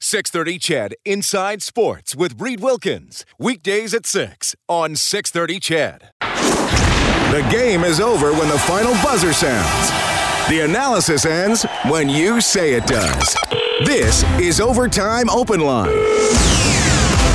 630 CHED Inside Sports with Reed Wilkins. Weekdays at 6 on 630 CHED. The game is over when the final buzzer sounds. The analysis ends when you say it does. This is Overtime Open Line.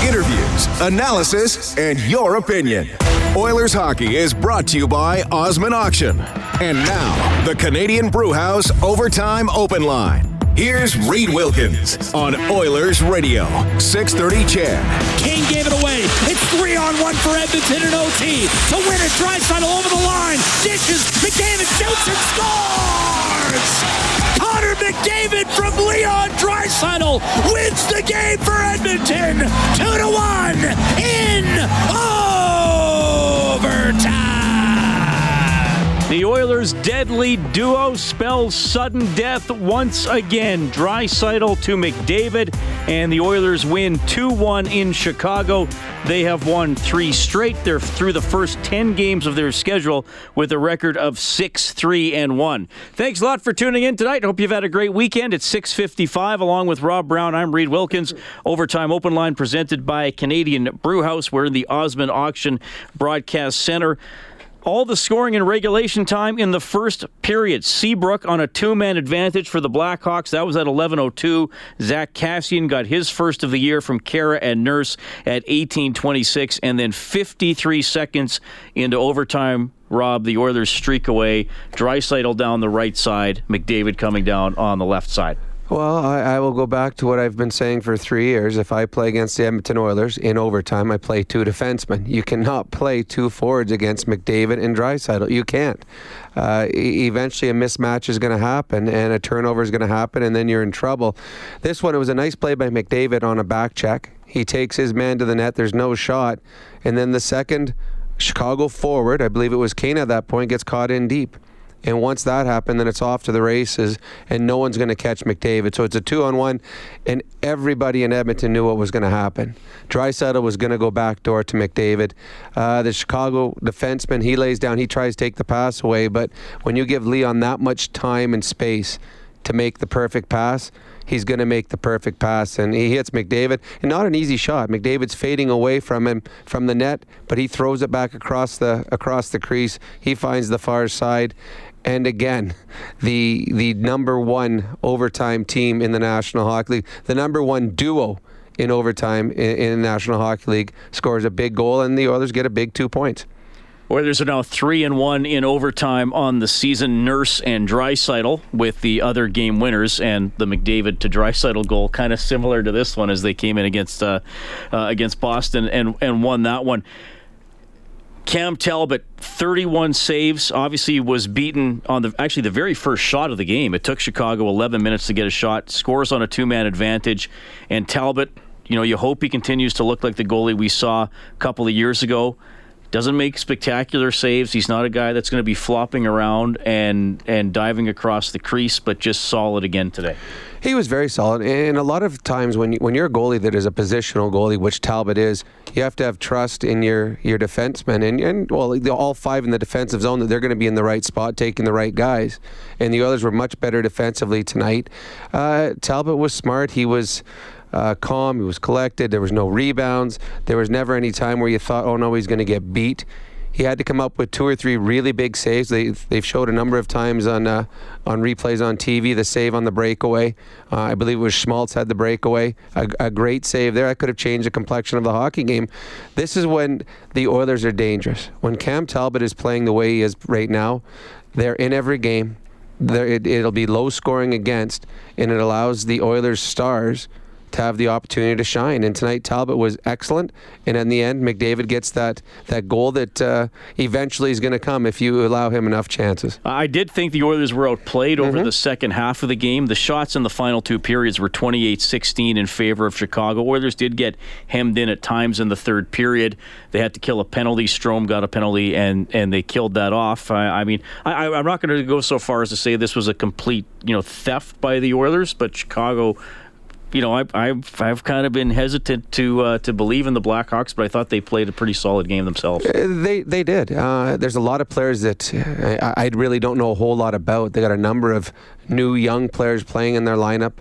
Interviews, analysis, and your opinion. Oilers hockey is brought to you by Osman Auction. And now, the Canadian Brewhouse Overtime Open Line. Here's Reed Wilkins on Oilers Radio, 630 CHED. Kane gave it away. It's three on one for Edmonton and OT. To win it, Draisaitl over the line. Dishes. McDavid shoots and scores! Connor McDavid from Leon Draisaitl wins the game for Edmonton. Two to one in overtime. The Oilers' deadly duo spells sudden death once again. Draisaitl to McDavid, and the Oilers win 2-1 in Chicago. They have won three straight. They're through the first 10 games of their schedule with a record of 6-3 and 1. Thanks a lot for tuning in tonight. Hope you've had a great weekend. It's 6:55 along with Rob Brown. I'm Reed Wilkins. Overtime Open Line presented by Canadian Brewhouse. We're in the Osmond Auction Broadcast Center all the scoring in regulation time in the first period. Seabrook on a two-man advantage for the Blackhawks. That was at 11:02. Zack Kassian got his first of the year from Kara and Nurse at 18:26, and then 53 seconds into overtime. Rob, the Oilers streak away. Draisaitl down the right side. McDavid coming down on the left side. Well, I, I, will go back to what I've been saying for three years. If I play against the Edmonton Oilers in overtime, I play two defensemen. You cannot play two forwards against McDavid and Draisaitl. You can't. Uh, e- eventually, a mismatch is going to happen, and a turnover is going to happen, and then you're in trouble. This one, it was a nice play by McDavid on a back check. He takes his man to the net. There's no shot, and then the second Chicago forward, I believe it was Kane at that point, gets caught in deep. And once that happened, then it's off to the races, and no one's going to catch McDavid. So it's a two on one, and everybody in Edmonton knew what was going to happen. Draisaitl was going to go backdoor to McDavid. Uh, the Chicago defenseman, he lays down, he tries to take the pass away, but when you give Leon that much time and space to make the perfect pass, he's going to make the perfect pass. And he hits McDavid, and not an easy shot. McDavid's fading away from him from the net, but he throws it back across the across the crease. He finds the far side. And again, the the number one overtime team in the National Hockey League, the number one duo in overtime in, in the National Hockey League, scores a big goal, and the Oilers get a big two points. Oilers are now three and one in overtime on the season. Nurse and Draisaitl with the other game winners, and the McDavid to Draisaitl goal, kind of similar to this one as they came in against uh, uh, against Boston and and won that one. Cam Talbot, 31 saves. Obviously, was beaten on the actually the very first shot of the game. It took Chicago 11 minutes to get a shot. Scores on a two-man advantage, and Talbot. You know, you hope he continues to look like the goalie we saw a couple of years ago. Doesn't make spectacular saves. He's not a guy that's going to be flopping around and and diving across the crease, but just solid again today. He was very solid, and a lot of times when you, when you're a goalie that is a positional goalie, which Talbot is, you have to have trust in your your defensemen and and well, all five in the defensive zone that they're going to be in the right spot, taking the right guys. And the others were much better defensively tonight. Uh, Talbot was smart. He was. Uh, calm. He was collected. There was no rebounds. There was never any time where you thought, "Oh no, he's going to get beat." He had to come up with two or three really big saves. They they've showed a number of times on uh, on replays on TV the save on the breakaway. Uh, I believe it was Schmaltz had the breakaway. A, a great save there. That could have changed the complexion of the hockey game. This is when the Oilers are dangerous. When Cam Talbot is playing the way he is right now, they're in every game. There, it, it'll be low scoring against, and it allows the Oilers stars to have the opportunity to shine. And tonight, Talbot was excellent. And in the end, McDavid gets that that goal that uh, eventually is going to come if you allow him enough chances. I did think the Oilers were outplayed over mm-hmm. the second half of the game. The shots in the final two periods were 28-16 in favor of Chicago. Oilers did get hemmed in at times in the third period. They had to kill a penalty. Strome got a penalty, and and they killed that off. I, I mean, I, I'm not going to go so far as to say this was a complete you know theft by the Oilers, but Chicago you know, I, I've I've kind of been hesitant to uh, to believe in the Blackhawks, but I thought they played a pretty solid game themselves. Uh, they they did. Uh, there's a lot of players that I, I, really don't know a whole lot about. They got a number of new young players playing in their lineup.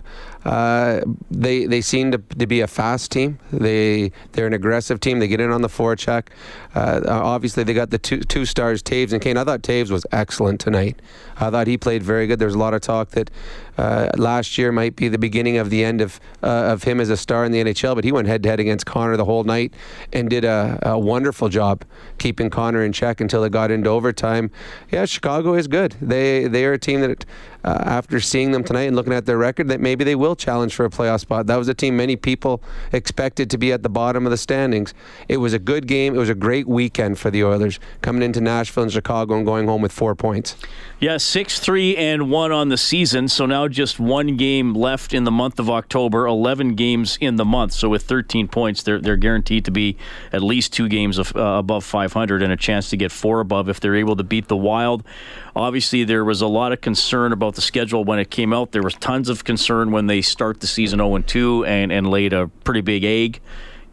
Uh, they they seem to, to be a fast team. They they're an aggressive team. They get in on the forecheck. Uh, obviously, they got the two two stars, Toews and Kane. I thought Toews was excellent tonight. I thought he played very good. There's a lot of talk that uh, last year might be the beginning of the end of uh, of him as a star in the NHL, but he went head to head against Connor the whole night and did a, a wonderful job keeping Connor in check until it got into overtime. Yeah, Chicago is good. They they are a team that uh, after seeing them tonight and looking at their record, that maybe they will challenge for a playoff spot. That was a team many people expected to be at the bottom of the standings. It was a good game. It was a great weekend for the Oilers coming into Nashville and Chicago and going home with four points. Yeah, six, three, and one on the season. So now just one game left in the month of October. Eleven games in the month. So with 13 points, they're they're guaranteed to be at least two games of, uh, above 500 and a chance to get four above if they're able to beat the Wild. Obviously, there was a lot of concern about the schedule when it came out. There was tons of concern when they start the season 0 2 and, and laid a pretty big egg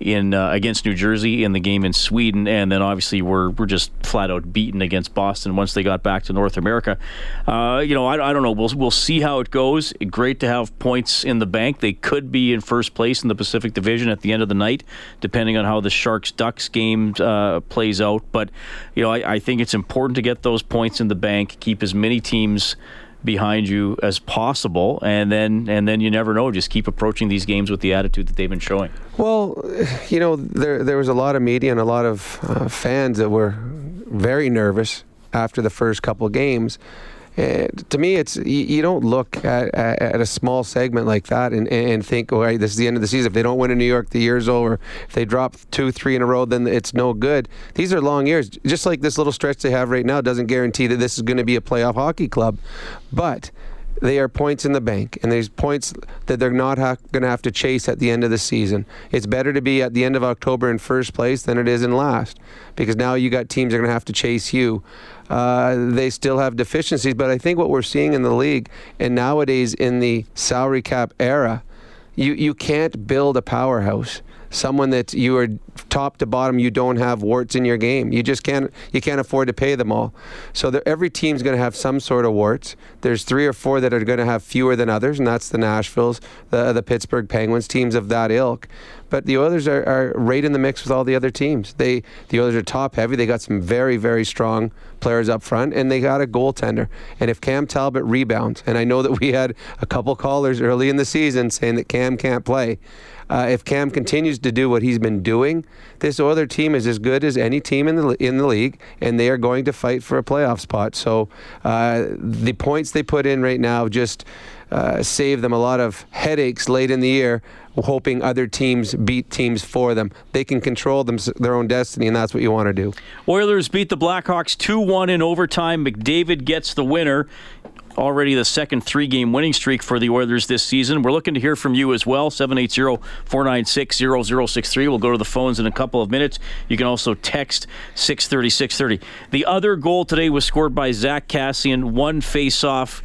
in uh, against New Jersey in the game in Sweden, and then obviously we're we're just flat out beaten against Boston once they got back to North America. Uh, you know, I, I don't know. We'll we'll see how it goes. Great to have points in the bank. They could be in first place in the Pacific Division at the end of the night, depending on how the Sharks Ducks game uh, plays out. But you know, I, I think it's important to get those points in the bank. Keep as many teams behind you as possible, and then and then you never know. Just keep approaching these games with the attitude that they've been showing. Well, you know, there there was a lot of media and a lot of uh, fans that were very nervous after the first couple games Eh, to me, it's you, you don't look at, at, at, a small segment like that and, and think, "Oh, right, this is the end of the season." If they don't win in New York, the year's over. If they drop two, three in a row, then it's no good. These are long years. Just like this little stretch they have right now doesn't guarantee that this is going to be a playoff hockey club, but they are points in the bank, and there's points that they're not ha- going to have to chase at the end of the season. It's better to be at the end of October in first place than it is in last, because now you got teams that are going to have to chase you. Uh, they still have deficiencies, but I think what we're seeing in the league, and nowadays in the salary cap era, you you can't build a powerhouse someone that you are top to bottom you don't have warts in your game you just can't you can't afford to pay them all so every team's going to have some sort of warts there's three or four that are going to have fewer than others and that's the nashvilles the, the pittsburgh penguins teams of that ilk but the Oilers are, are right in the mix with all the other teams. They the Oilers are top heavy. They got some very very strong players up front, and they got a goaltender. And if Cam Talbot rebounds, and I know that we had a couple callers early in the season saying that Cam can't play. Uh, if Cam continues to do what he's been doing, this other team is as good as any team in the in the league, and they are going to fight for a playoff spot. So uh, the points they put in right now just uh, save them a lot of headaches late in the year, hoping other teams beat teams for them. They can control them, their own destiny, and that's what you want to do. Oilers beat the Blackhawks 2 1 in overtime. McDavid gets the winner already the second three game winning streak for the Oilers this season. We're looking to hear from you as well. 780 496 0063. We'll go to the phones in a couple of minutes. You can also text 630 630. The other goal today was scored by Zach Kassian, One face off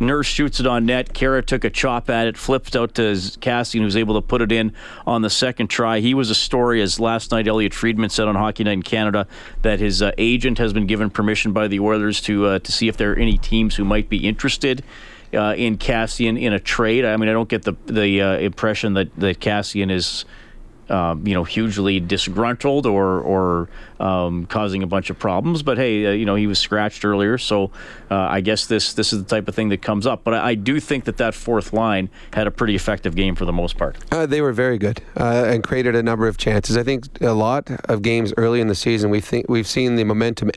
Nurse shoots it on net. Kara took a chop at it, flipped out to Kassian, was able to put it in on the second try. He was a story, as last night Elliotte Friedman said on Hockey Night in Canada, that his uh, agent has been given permission by the Oilers to uh, to see if there are any teams who might be interested. Uh, in Kassian in a trade, I mean, I don't get the the uh, impression that that Kassian is um, you know, hugely disgruntled or or um, causing a bunch of problems. But hey, uh, you know, he was scratched earlier, so uh, I guess this this is the type of thing that comes up. But I, I, do think that that fourth line had a pretty effective game for the most part. Uh, they were very good uh, and created a number of chances. I think a lot of games early in the season, we think we've seen the momentum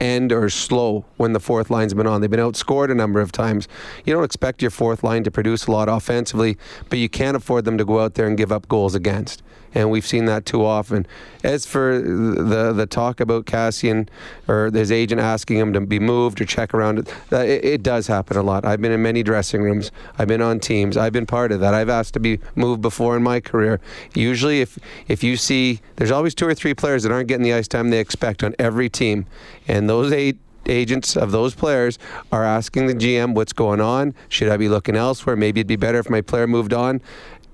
end or slow when the fourth line's been on. They've been outscored a number of times. You don't expect your fourth line to produce a lot offensively, but you can't afford them to go out there and give up goals against and we've seen that too often. As for the the talk about Kassian or his agent asking him to be moved or check around, it, it, it does happen a lot. I've been in many dressing rooms. I've been on teams. I've been part of that. I've asked to be moved before in my career. Usually, if if you see, there's always two or three players that aren't getting the ice time they expect on every team, and those eight agents of those players are asking the GM what's going on. Should I be looking elsewhere? Maybe it'd be better if my player moved on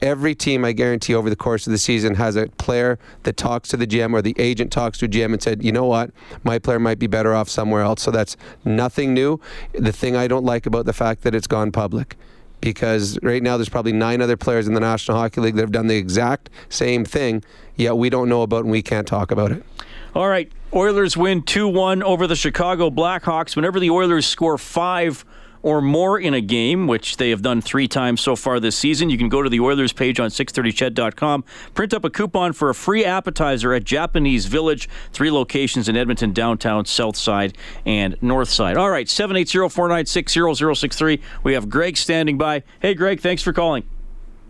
every team, I guarantee, over the course of the season has a player that talks to the GM or the agent talks to a GM and said, you know what, my player might be better off somewhere else. So that's nothing new. The thing I don't like about the fact that it's gone public because right now there's probably nine other players in the National Hockey League that have done the exact same thing, yet we don't know about and we can't talk about it. All right, Oilers win 2 1 over the Chicago Blackhawks. Whenever the Oilers score five or more in a game, which they have done three times so far this season. You can go to the Oilers page on 630ched.com, print up a coupon for a free appetizer at Japanese Village, three locations in Edmonton, downtown, south side, and north side. All right, 780-496-0063. We have Greg standing by. Hey, Greg, thanks for calling.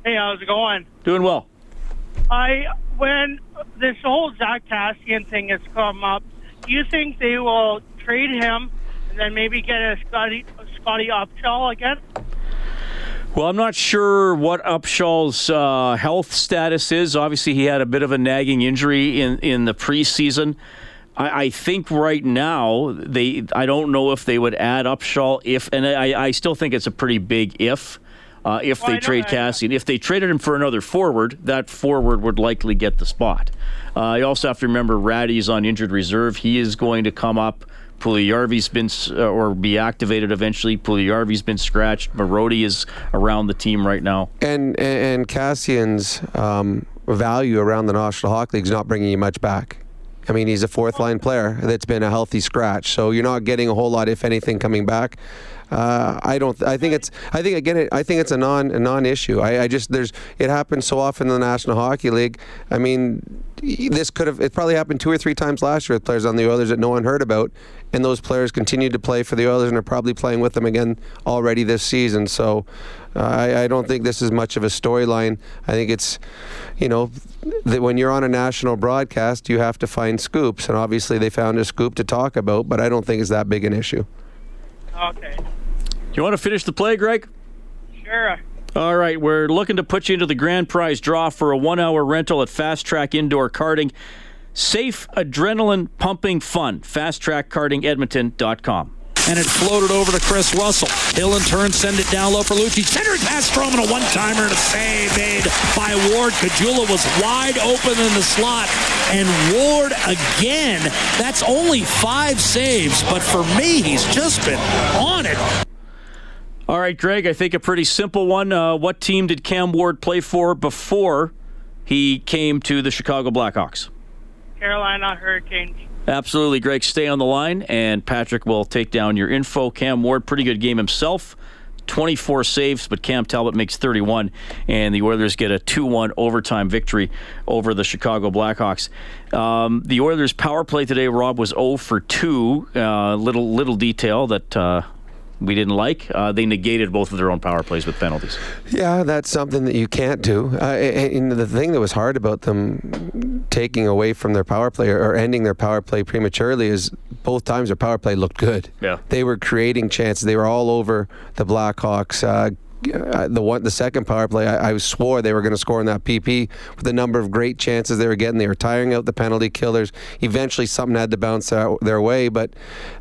Hey, how's it going? Doing well. I when this whole Zach Kassian thing has come up, do you think they will trade him and then maybe get a Scotty Scotty Upshall again? Well, I'm not sure what Upshall's uh, health status is. Obviously, he had a bit of a nagging injury in, in the preseason. I, I think right now they. I don't know if they would add Upshall if, and I, I still think it's a pretty big if. Uh, if well, they trade Kassian, if they traded him for another forward, that forward would likely get the spot. Uh, you also have to remember Rattie's on injured reserve. He is going to come up. Puljujarvi's been uh, or be activated eventually. Puljujarvi's been scratched. Marody is around the team right now. And and Kassian's um, value around the National Hockey League is not bringing you much back. I mean, he's a fourth line player that's been a healthy scratch, so you're not getting a whole lot, if anything, coming back. Uh, I don't. I think it's. I think again. It, I think it's a non a non issue. I, I just there's. It happens so often in the National Hockey League. I mean, this could have. It probably happened two or three times last year with players on the Oilers that no one heard about, and those players continued to play for the Oilers and are probably playing with them again already this season. So, uh, I, I don't think this is much of a storyline. I think it's, you know, that when you're on a national broadcast, you have to find scoops, and obviously they found a scoop to talk about, but I don't think it's that big an issue. Okay. You want to finish the play, Greg? Sure. All right, we're looking to put you into the grand prize draw for a one hour rental at Fast Track Indoor Karting. Safe, adrenaline pumping fun. FastTrackKartingEdmonton.com and it floated over to Kris Russell. Hill in turn send it down low for Lucci. Centered past Stroman, a one-timer and a save made by Ward. Caggiula was wide open in the slot, and Ward again. That's only five saves, but for me, he's just been on it. All right, Greg, I think a pretty simple one. Uh, what team did Cam Ward play for before he came to the Chicago Blackhawks? Carolina Hurricanes. Absolutely, Greg. Stay on the line, and Patrick will take down your info. Cam Ward, pretty good game himself. 24 saves, but Cam Talbot makes 31, and the Oilers get a 2 1 overtime victory over the Chicago Blackhawks. Um, the Oilers' power play today, Rob, was 0 for 2. Uh, little little detail that uh, we didn't like. Uh, they negated both of their own power plays with penalties. Yeah, that's something that you can't do. Uh, and the thing that was hard about them taking away from their power play or ending their power play prematurely is both times their power play looked good. Yeah, they were creating chances. They were all over the Blackhawks. Uh, uh the one, the second power play, I, I swore they were going to score in that PP with the number of great chances they were getting. They were tiring out the penalty killers. Eventually, something had to bounce out their way, but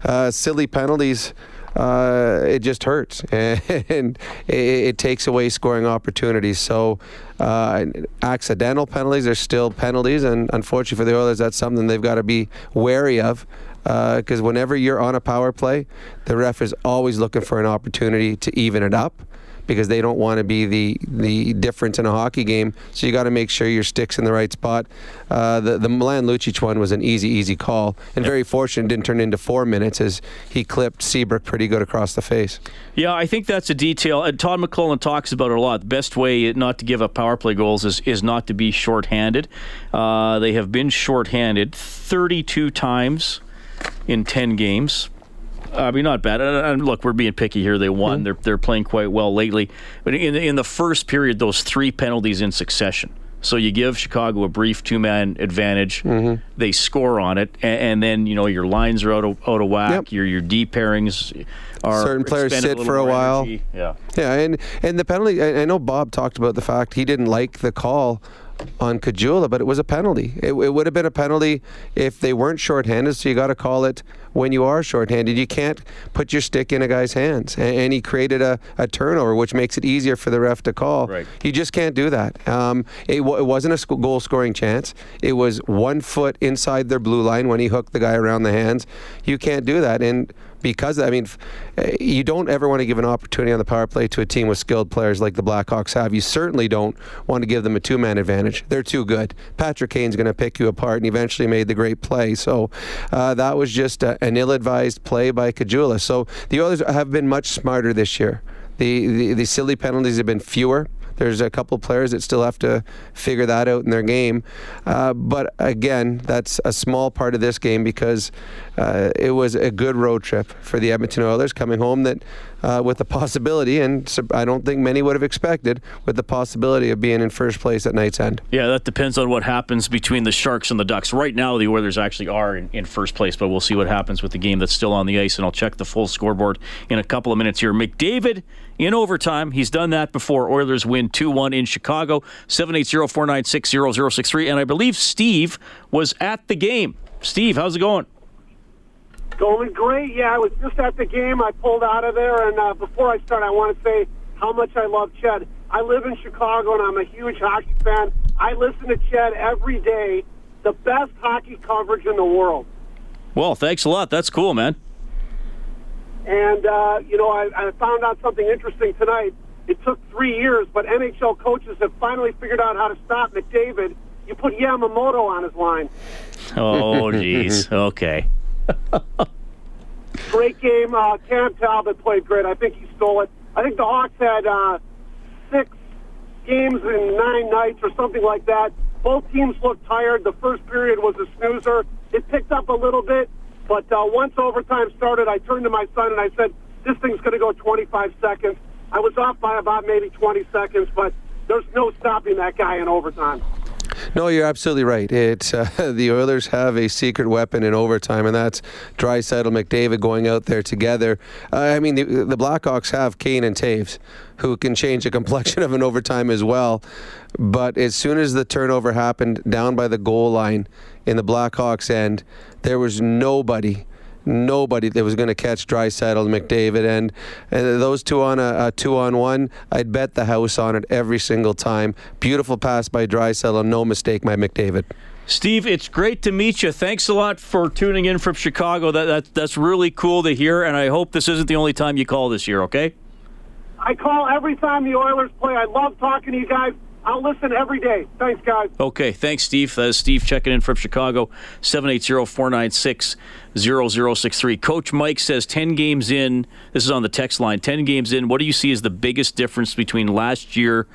uh, silly penalties uh, it just hurts and it, it, takes away scoring opportunities. So uh, accidental penalties are still penalties, and unfortunately for the Oilers, that's something they've got to be wary of. Because uh, whenever you're on a power play, the ref is always looking for an opportunity to even it up because they don't want to be the the difference in a hockey game. So you got to make sure your stick's in the right spot. Uh, the the Milan Lucic one was an easy easy call and very fortunate didn't turn into four minutes as he clipped Seabrook pretty good across the face. Yeah, I think that's a detail. And Todd McLellan talks about it a lot. The best way not to give up power play goals is is not to be shorthanded. Uh, they have been shorthanded 32 times in 10 games. I mean, not bad. And look, we're being picky here. They won. Mm-hmm. They're they're playing quite well lately. But in in the first period, those three penalties in succession. So you give Chicago a brief two man advantage. Mm-hmm. They score on it, and, and, then you know your lines are out of out of whack. Yep. Your your D pairings are certain players sit a for a while. Energy. Yeah, yeah, and and the penalty. I, I know Bob talked about the fact he didn't like the call on Caggiula, but it was a penalty. It, it, would have been a penalty if they weren't shorthanded, so you got to call it when you are shorthanded. You can't put your stick in a guy's hands. And, and he created a, a, turnover, which makes it easier for the ref to call. Right. You just can't do that. Um, it, w- it, wasn't a sc- goal scoring chance. It was one foot inside their blue line when he hooked the guy around the hands. You can't do that. And because I mean, you don't ever want to give an opportunity on the power play to a team with skilled players like the Blackhawks have. You certainly don't want to give them a two-man advantage. They're too good. Patrick Kane's going to pick you apart, and eventually made the great play. So uh, that was just a, an ill-advised play by Caggiula. So the others have been much smarter this year. The, the, the silly penalties have been fewer. There's a couple players that still have to figure that out in their game. Uh, but again, that's a small part of this game because uh, it was a good road trip for the Edmonton Oilers coming home that uh, with the possibility, and I don't think many would have expected, with the possibility of being in first place at night's end. Yeah, that depends on what happens between the Sharks and the Ducks. Right now, the Oilers actually are in, in first place, but we'll see what happens with the game that's still on the ice, and I'll check the full scoreboard in a couple of minutes here. McDavid in overtime. He's done that before. Oilers win 2 1 in Chicago, 780 496 0063. And I believe Steve was at the game. Steve, how's it going? Going great. Yeah, I was just at the game. I pulled out of there, and uh, before I start, I want to say how much I love CHED. I live in Chicago, and I'm a huge hockey fan. I listen to CHED every day. The best hockey coverage in the world. Well, thanks a lot. That's cool, man. And, uh, you know, I, I found out something interesting tonight. It took three years, but NHL coaches have finally figured out how to stop McDavid. You put Yamamoto on his line. Oh, jeez. okay. Great game. Uh, Cam Talbot played great. I think he stole it. I think the Hawks had uh, six games in nine nights or something like that. Both teams looked tired. The first period was a snoozer. It picked up a little bit, but uh, once overtime started, I turned to my son and I said, this thing's going to go 25 seconds. I was off by about maybe 20 seconds, but there's no stopping that guy in overtime. No, you're absolutely right. It's uh, the Oilers have a secret weapon in overtime, and that's Draisaitl McDavid going out there together. Uh, I mean, the, the Blackhawks have Kane and Toews, who can change the complexion of an overtime as well. But as soon as the turnover happened down by the goal line in the Blackhawks end, there was nobody nobody that was going to catch Draisaitl and McDavid, and, and those two on a, a, two on one, I'd bet the house on it every single time. Beautiful pass by Draisaitl, no mistake by McDavid. Steve, it's great to meet you. Thanks a lot for tuning in from Chicago. That, that that's really cool to hear, and I hope this isn't the only time you call this year. Okay? I call every time the Oilers play. I love talking to you guys. I'll listen every day. Thanks, guys. Okay, thanks, Steve. That is Steve checking in from Chicago, 780-496-0063. Coach Mike says 10 games in, this is on the text line, 10 games in, what do you see as the biggest difference between last year,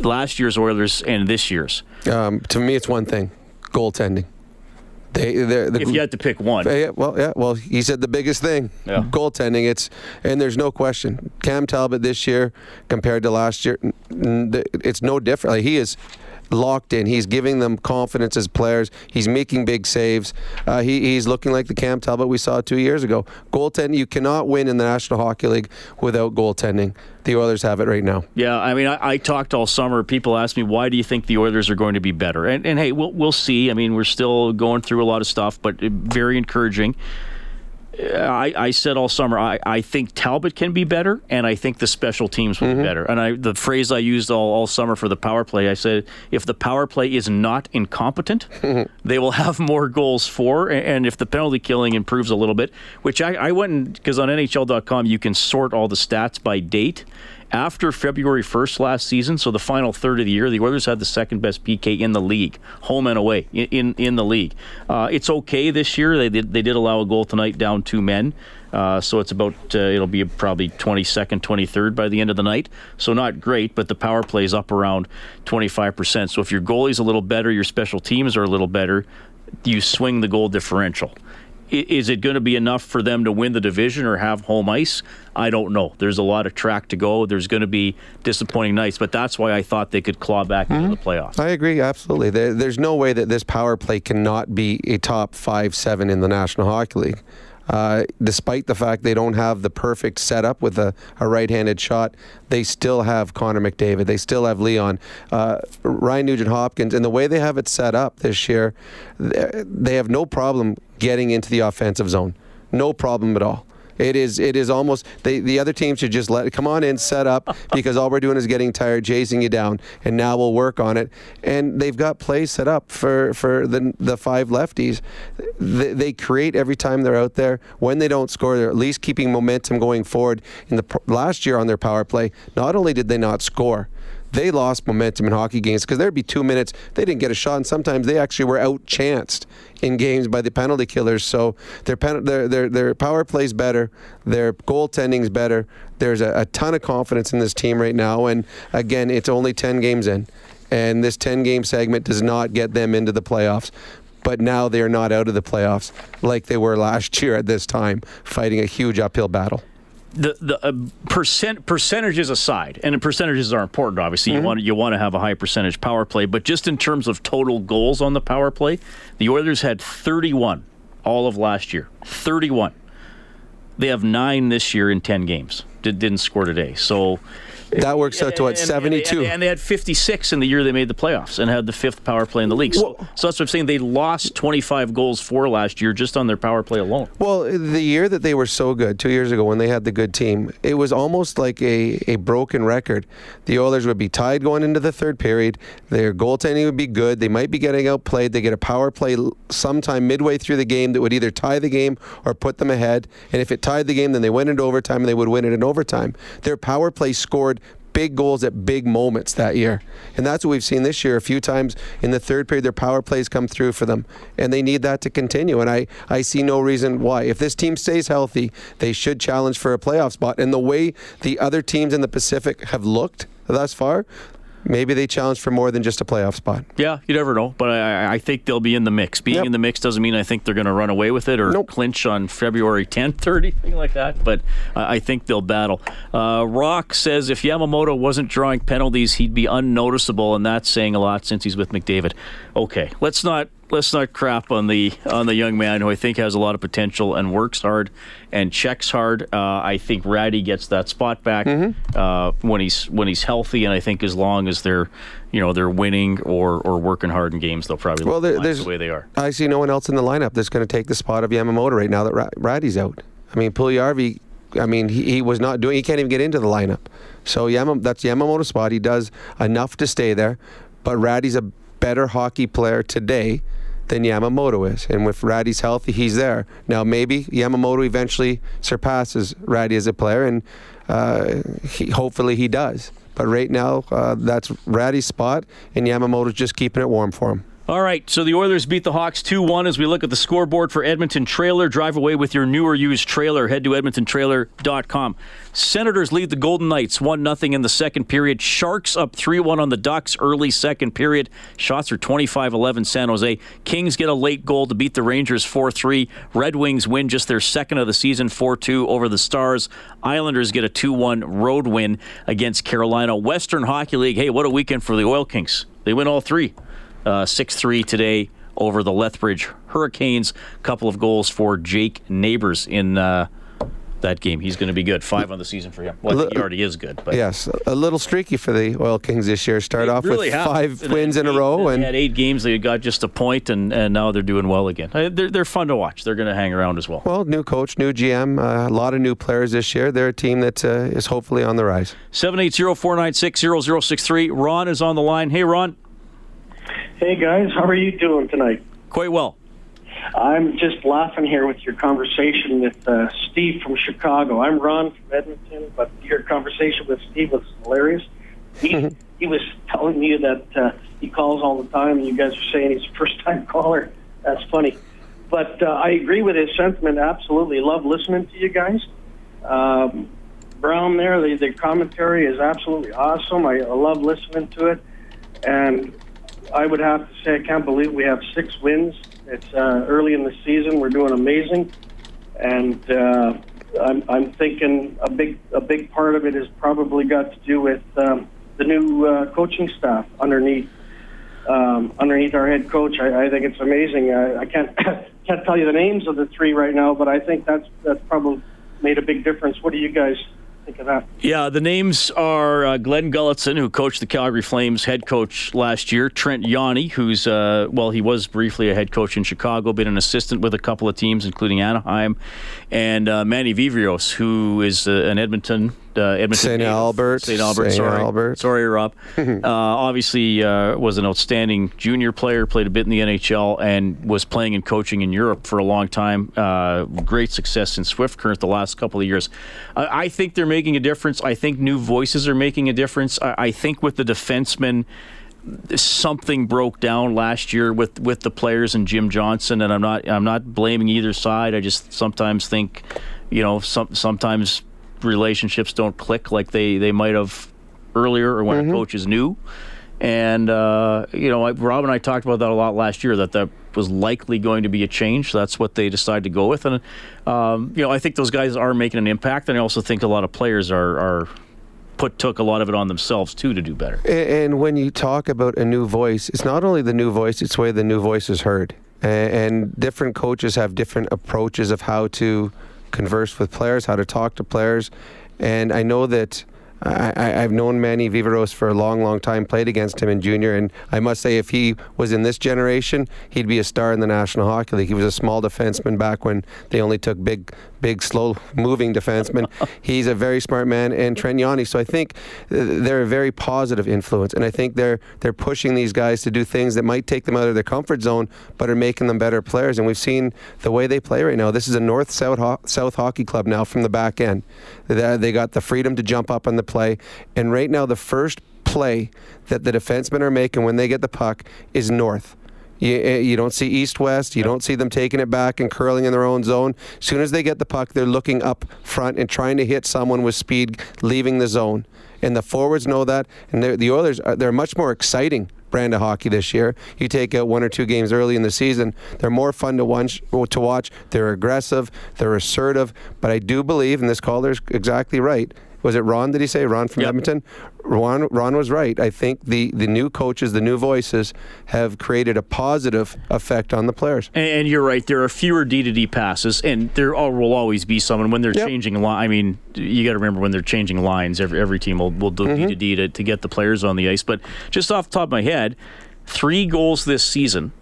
last year's Oilers and this year's? Um, to me, it's one thing, goaltending. They, the, if you had to pick one, yeah, well, yeah, well, he said the biggest thing, yeah. goaltending. It's and there's no question. Cam Talbot this year compared to last year, it's no different. Like he is locked in. He's giving them confidence as players. He's making big saves. Uh, he, he's looking like the Cam Talbot we saw two years ago. Goaltending, you cannot win in the National Hockey League without goaltending. The Oilers have it right now. Yeah, I mean, I, I talked all summer. People ask me, why do you think the Oilers are going to be better? And, and hey, we'll, we'll see. I mean, we're still going through a lot of stuff, but very encouraging. I, I, said all summer, I, I think Talbot can be better, and I think the special teams will mm-hmm. be better. And I, the phrase I used all, all summer for the power play, I said, if the power play is not incompetent, they will have more goals for. And if the penalty killing improves a little bit, which I, I went because on NHL.com you can sort all the stats by date after February 1st last season, so the final third of the year, the Oilers had the second best PK in the league, home and away in in, in the league. Uh, it's okay this year. They did they did allow a goal tonight, down two men. Uh, so it's about uh, it'll be probably 22nd, 23rd by the end of the night. So not great, but the power play is up around 25%. So if your goalie's a little better, your special teams are a little better, you swing the goal differential Is it going to be enough for them to win the division or have home ice? I don't know. There's a lot of track to go. There's going to be disappointing nights, but that's why I thought they could claw back mm-hmm. into the playoffs. I agree, absolutely. There, there's no way that this power play cannot be a top five, seven in the National Hockey League. Uh, despite the fact they don't have the perfect setup with a, a right-handed shot, they still have Connor McDavid. They still have Leon, uh, Ryan Nugent Hopkins, and the way they have it set up this year, they have no problem getting into the offensive zone. No problem at all. It is it is almost they, the other team should just let come on in, set up because all we're doing is getting tired, chasing you down, and now we'll work on it. And they've got plays set up for for the the five lefties. They, they create every time they're out there. When they don't score, they're at least keeping momentum going forward. In the last year on their power play, not only did they not score they lost momentum in hockey games because there'd be two minutes they didn't get a shot, and sometimes they actually were outchanced in games by the penalty killers. So their pen, their their their power plays better, their goaltending's better. There's a, a ton of confidence in this team right now, and again, it's only ten games in, and this ten game segment does not get them into the playoffs but now they are not out of the playoffs like they were last year at this time, fighting a huge uphill battle the the uh, percent percentages aside, and the percentages are important. Obviously, mm-hmm. you want you want to have a high percentage power play, but just in terms of total goals on the power play, the Oilers had 31 all of last year. 31. They have nine this year in 10 games. Did, didn't score today. So that works out to what, 72? And, and, they had 56 in the year they made the playoffs and had the fifth power play in the league. So, well, so that's what I'm saying. They lost 25 goals for last year just on their power play alone. Well, the year that they were so good, two years ago when they had the good team, it was almost like a, a broken record. The Oilers would be tied going into the third period. Their goaltending would be good. They might be getting outplayed. They get a power play sometime midway through the game that would either tie the game or put them ahead. And if it tied the game, then they went into overtime and they would win it in overtime. Their power play scored big goals at big moments that year. And that's what we've seen this year. A few times in the third period, their power plays come through for them. And they need that to continue. And I, I see no reason why. If this team stays healthy, they should challenge for a playoff spot. And the way the other teams in the Pacific have looked thus far, maybe they challenge for more than just a playoff spot. Yeah, you never know, but I, I think they'll be in the mix. Being yep. in the mix doesn't mean I think they're going to run away with it or nope. clinch on February 10th or anything like that, but I think they'll battle. Uh, Rock says if Yamamoto wasn't drawing penalties, he'd be unnoticeable, and that's saying a lot since he's with McDavid. Okay, let's not let's not crap on the on the young man who I think has a lot of potential and works hard and checks hard. Uh, I think Rattie gets that spot back mm-hmm. uh, when he's when he's healthy, and I think as long as they're you know they're winning or or working hard in games, they'll probably well there, there's the way they are. I see no one else in the lineup that's going to take the spot of Yamamoto right now that Rattie's out. I mean, Puljujarvi I mean, he, he was not doing. He can't even get into the lineup. So Yama, that's Yamamoto's spot. He does enough to stay there, but Rattie's a better hockey player today than Yamamoto is. And with Rattie's healthy, he's there. Now, maybe Yamamoto eventually surpasses Rattie as a player, and uh, he, hopefully he does. But right now, uh, that's Rattie's spot, and Yamamoto's just keeping it warm for him. All right, so the Oilers beat the Hawks 2 1 as we look at the scoreboard for Edmonton Trailer. Drive away with your newer used trailer. Head to edmontontrailer.com. Senators lead the Golden Knights 1 0 in the second period. Sharks up 3 1 on the Ducks early second period. Shots are 25 11 San Jose. Kings get a late goal to beat the Rangers 4 3. Red Wings win just their second of the season 4 2 over the Stars. Islanders get a 2 1 road win against Carolina. Western Hockey League, hey, what a weekend for the Oil Kings. They win all three. Uh, 6 3 today over the Lethbridge Hurricanes. Couple of goals for Jake Neighbors in uh, that game. He's going to be good. Five on the season for him. Well, he already is good. But yes, a little streaky for the Oil Kings this year. Start off really with five wins in a row, and had eight games. They got just a point, and, and now they're doing well again. Uh, they're they're fun to watch. They're going to hang around as well. Well, new coach, new GM, uh, a lot of new players this year. They're a team that uh, is hopefully on the rise. Seven eight zero four nine six zero zero six three. Ron is on the line. Hey, Ron. Hey guys, how are you doing tonight? Quite well. I'm just laughing here with your conversation with uh, Steve from Chicago. I'm Ron from Edmonton, but your conversation with Steve was hilarious. He, he was telling you that uh, he calls all the time, and you guys are saying he's a first-time caller. That's funny. But uh, I agree with his sentiment. Absolutely, love listening to you guys. Um, Brown there, the, the commentary is absolutely awesome. I, I love listening to it, and I would have to say I can't believe we have six wins It's uh, early in the season. We're doing amazing, and uh, I'm, I'm thinking a big a big part of it has probably got to do with um, the new uh, coaching staff underneath um, underneath our head coach. I, I think it's amazing. I, I can't can't tell you the names of the three right now, but I think that's that's probably made a big difference. What do you guys of that? Yeah, the names are uh, Glenn Gulutzan, who coached the Calgary Flames, head coach last year. Trent Yawney, who's, uh, well, he was briefly a head coach in Chicago, been an assistant with a couple of teams, including Anaheim. And uh, Manny Viveiros, who is uh, an Edmonton uh, Edmonton St. Albert. St. Albert. St. Sorry, Albert. sorry, Rob. uh, obviously, uh, was an outstanding junior player. Played a bit in the NHL and was playing and coaching in Europe for a long time. Uh, great success in Swift Current the last couple of years. I, I think they're making a difference. I think new voices are making a difference. I, I think with the defensemen something broke down last year with, with the players and Jim Johnson, and I'm not I'm not blaming either side. I just sometimes think, you know, some sometimes relationships don't click like they, they might have earlier or when a coach is new. And uh, you know, I- Rob and I talked about that a lot last year. That that was likely going to be a change. That's what they decided to go with, and um, you know, I think those guys are making an impact. And I also think a lot of players are are put took a lot of it on themselves too to do better. And when you talk about a new voice, it's not only the new voice, it's the way the new voice is heard. And different coaches have different approaches of how to converse with players, how to talk to players. And I know that I, I- I've known Manny Viveiros for a long, long time, played against him in junior. And I must say, if he was in this generation, he'd be a star in the National Hockey League. He was a small defenseman back when they only took big, big, slow moving defensemen. He's a very smart man, and Trent Yawney. So I think uh, they're a very positive influence, and I think they're they're pushing these guys to do things that might take them out of their comfort zone, but are making them better players. And we've seen the way they play right now. This is a North South ho- South hockey club now from the back end. They they got the freedom to jump up on the play, and right now the first play that the defensemen are making when they get the puck is north. You, eh, you don't see east west. You don't see them taking it back and curling in their own zone. As soon as they get the puck, they're looking up front and trying to hit someone with speed leaving the zone. And the forwards know that. And they're- the Oilers, are, they're much more exciting brand of hockey this year. You take out one or two games early in the season, they're more fun to watch. To watch. They're aggressive. They're assertive. But I do believe, and this caller's exactly right. Was it Ron? Did he say Ron from Yep. Edmonton? Ron, Ron was right. I think the, the new coaches, the new voices, have created a positive effect on the players. And, and you're right. There are fewer D to D passes, and there al- will always be some. And when they're Yep. changing line, I mean, you got to remember when they're changing lines. Every every team will, will do Mm-hmm. D to D to to get the players on the ice. But just off the top of my head, three goals this season.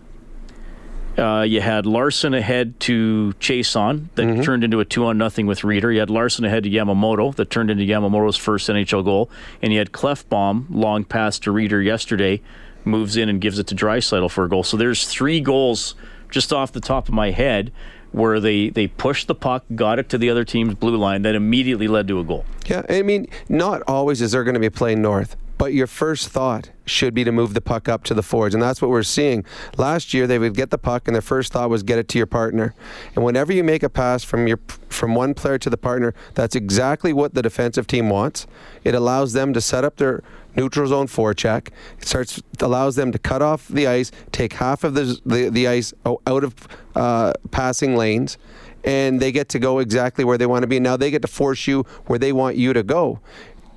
Uh, you had Larsson ahead to Chiasson that Mm-hmm. turned into a two on nothing with Rieder. You had Larsson ahead to Yamamoto that turned into Yamamoto's first NHL goal, and you had Klefbom long pass to Rieder yesterday, moves in and gives it to Draisaitl for a goal. So there's three goals just off the top of my head where they they pushed the puck, got it to the other team's blue line, that immediately led to a goal. Yeah, I mean, not always is there going to be a play north, but your first thought should be to move the puck up to the forwards, and that's what we're seeing. Last year, they would get the puck, and their first thought was get it to your partner. And whenever you make a pass from your from one player to the partner, that's exactly what the defensive team wants. It allows them to set up their neutral zone forecheck. It starts allows them to cut off the ice, take half of the the, the ice out of uh, passing lanes and they get to go exactly where they want to be. Now they get to force you where they want you to go.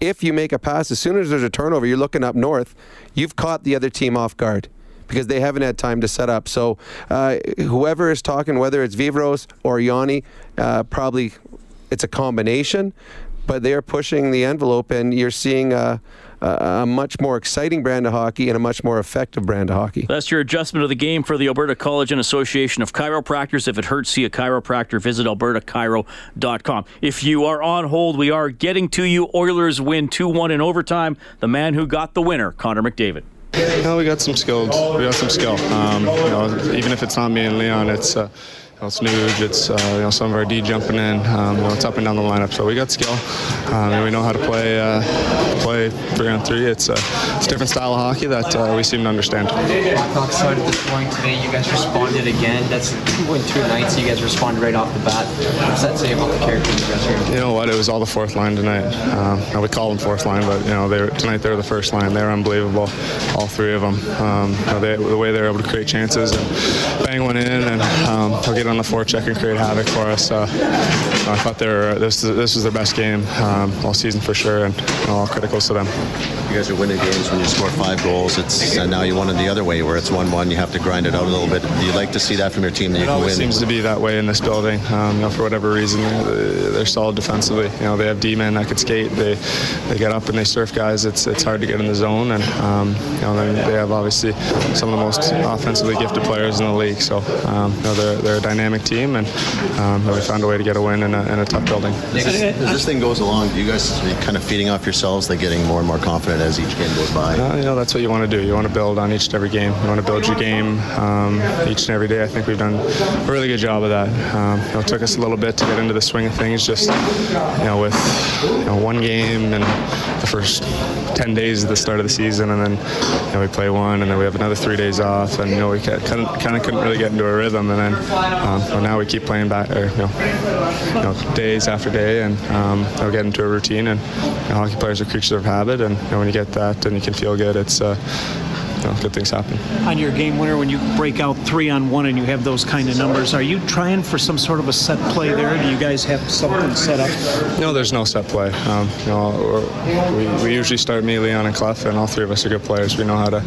If you make a pass, as soon as there's a turnover, you're looking up north, you've caught the other team off guard because they haven't had time to set up. So uh, whoever is talking, whether it's Viveiros or Yawney, uh, probably it's a combination, but they are pushing the envelope, and you're seeing a, a, a much more exciting brand of hockey and a much more effective brand of hockey. That's your adjustment of the game for the Alberta College and Association of Chiropractors. If it hurts, see a chiropractor. Visit albertachiro.com. If you are on hold, we are getting to you. Oilers win 2 1 in overtime. The man who got the winner, Connor McDavid. No, we got some skills. We got some skill. Um, you know, even if it's not me and Leon, it's uh, it's Nuge, it's uh, you know some of our D jumping in. Um, you know, it's up and down the lineup. So we got skill, um, and we know how to play uh, play three on three. It's a, it's a different style of hockey that uh, we seem to understand. Blackhawks started this scoring today. You guys responded again. That's win two nights. You guys responded right off the bat. What's that say about the character of the dressing You know what? It was all the fourth line tonight. Um, we call them fourth line, but you know they were, tonight they were the first line. They were unbelievable, all three of them. Um, you know, they, the way they were able to create chances and bang one in, and um, get on the forecheck and create havoc for us. Uh, I thought they were this this was their best game um, all season for sure, and you know, all criticals to them. You guys are winning games when you score five goals. It's and now you won it the other way where it's one-one. You have to grind it out a little bit. Do you like to see that from your team that you can win? It seems to be that way in this building. Um, you know, for whatever reason, they're, they're solid defensively. You know, they have D-men that could skate. They they get up and they surf guys. It's it's hard to get in the zone, and um, you know they, they have obviously some of the most offensively gifted players in the league. So um, you know they're they're a dynamic team, and um, we found a way to get a win in a, in a tough building. As this thing goes along, do you guys are you kind of feeding off yourselves? Like getting more and more confident as each game goes by. Uh, you know, that's what you want to do. You want to build on each and every game. You want to build your game um, each and every day. I think we've done a really good job of that. Um, you know, it took us a little bit to get into the swing of things. Just you know, with you know, one game and the first 10 days of the start of the season, and then you know, we play one, and then we have another three days off, and you know, we kind of, couldn't really get into a rhythm, and then um, well, now we keep playing back, or you know, you know days after day, and um, know, get into a routine. And you know, hockey players are creatures of habit, and you know, when you get that and you can feel good, it's uh, you know, good things happen. On your game winner, when you break out three on one and you have those kind of numbers, are you trying for some sort of a set play there? Do you guys have something set up? No, there's no set play. Um, you know, we, we usually start me, Leon, and Klef, and all three of us are good players. We know how to,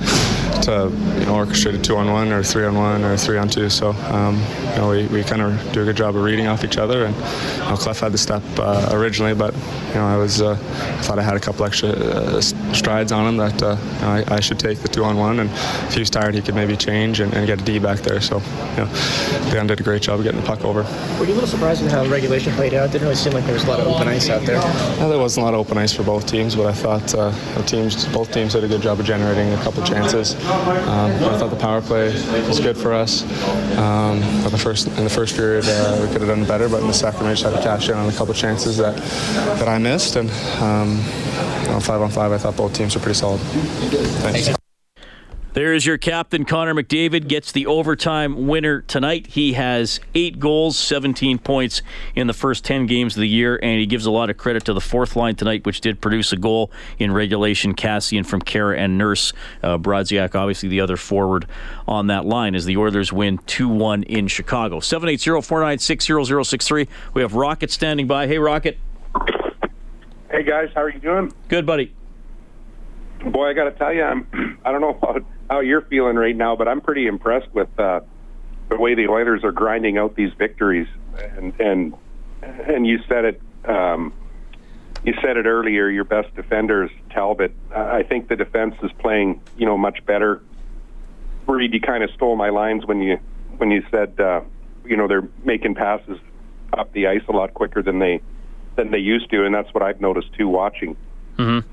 to you know, orchestrate a two on one or three on one or three on two. So, um, you know, we, we kind of do a good job of reading off each other. And you know, Klef had the step uh, originally, but you know, I was uh, I thought I had a couple extra uh, strides on him that uh, I, I should take the two on one. And if he was tired, he could maybe change and, and get a D back there. So, you know, Leon did a great job of getting the puck over. Were you a little surprised with how regulation played out? Didn't really seem like there was a lot of open ice out there. Yeah, there wasn't a lot of open ice for both teams, but I thought uh, the teams, both teams did a good job of generating a couple chances. Um, I thought the power play was good for us. Um, but the first in the first period, uh, we could have done better, but in the second, we just had to cash in on a couple chances that that I missed. And um, you know, five on five, I thought both teams were pretty solid. Thanks. There's your captain, Connor McDavid, gets the overtime winner tonight. He has eight goals, 17 points in the first 10 games of the year, and he gives a lot of credit to the fourth line tonight, which did produce a goal in regulation. Kassian from Khaira and Nurse. Uh, Brodziak, obviously the other forward on that line, as the Oilers win 2 1 in Chicago. 780 496 0063. We have Rocket standing by. Hey, Rocket. Hey guys, how are you doing? Good, buddy. Boy, I got to tell you, I'm. I don't know how, how you're feeling right now, but I'm pretty impressed with uh, the way the Oilers are grinding out these victories. And and and you said it. Um, you said it earlier. Your best defender is Talbot. I I think the defense is playing, you know, much better. Reed, you kind of stole my lines when you when you said, uh, you know, they're making passes up the ice a lot quicker than they than they used to, and that's what I've noticed too watching. Mm-hmm.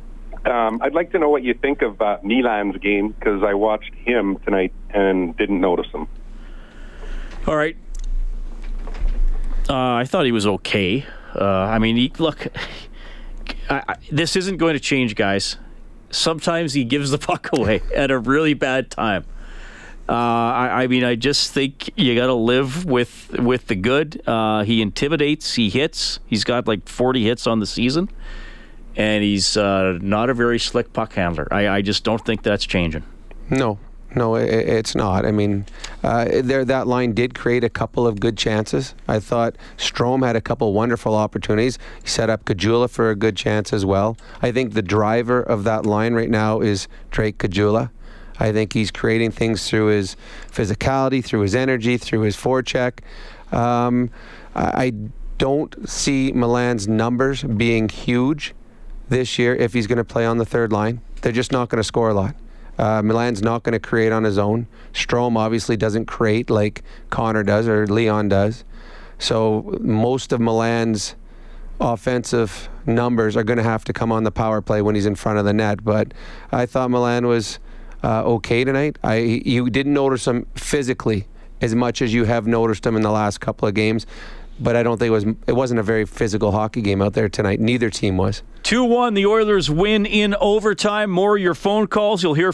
Um, I'd like to know what you think of uh, Nyland's game because I watched him tonight and didn't notice him. All right. Uh, I thought he was okay. Uh, I mean, he, look, I, I, this isn't going to change, guys. Sometimes he gives the puck away at a really bad time. Uh, I, I mean, I just think you got to live with with the good. Uh, he intimidates. He hits. He's got like 40 hits on the season, and he's uh, not a very slick puck handler. I, I just don't think that's changing. No, no, it's not. I mean, uh, there that line did create a couple of good chances. I thought Strome had a couple wonderful opportunities. He set up Caggiula for a good chance as well. I think the driver of that line right now is Drake Caggiula. I think he's creating things through his physicality, through his energy, through his forecheck. Um, I don't see Milan's numbers being huge this year if he's going to play on the third line. They're just not going to score a lot. Uh, Milan's not going to create on his own. Strome obviously doesn't create like Connor does or Leon does. So most of Milan's offensive numbers are going to have to come on the power play when he's in front of the net. But I thought Milan was uh, okay tonight. I you didn't notice him physically as much as you have noticed him in the last couple of games. But I don't think it was it wasn't a very physical hockey game out there tonight. Neither team was. 2 1, the Oilers win in overtime. More your phone calls. You'll hear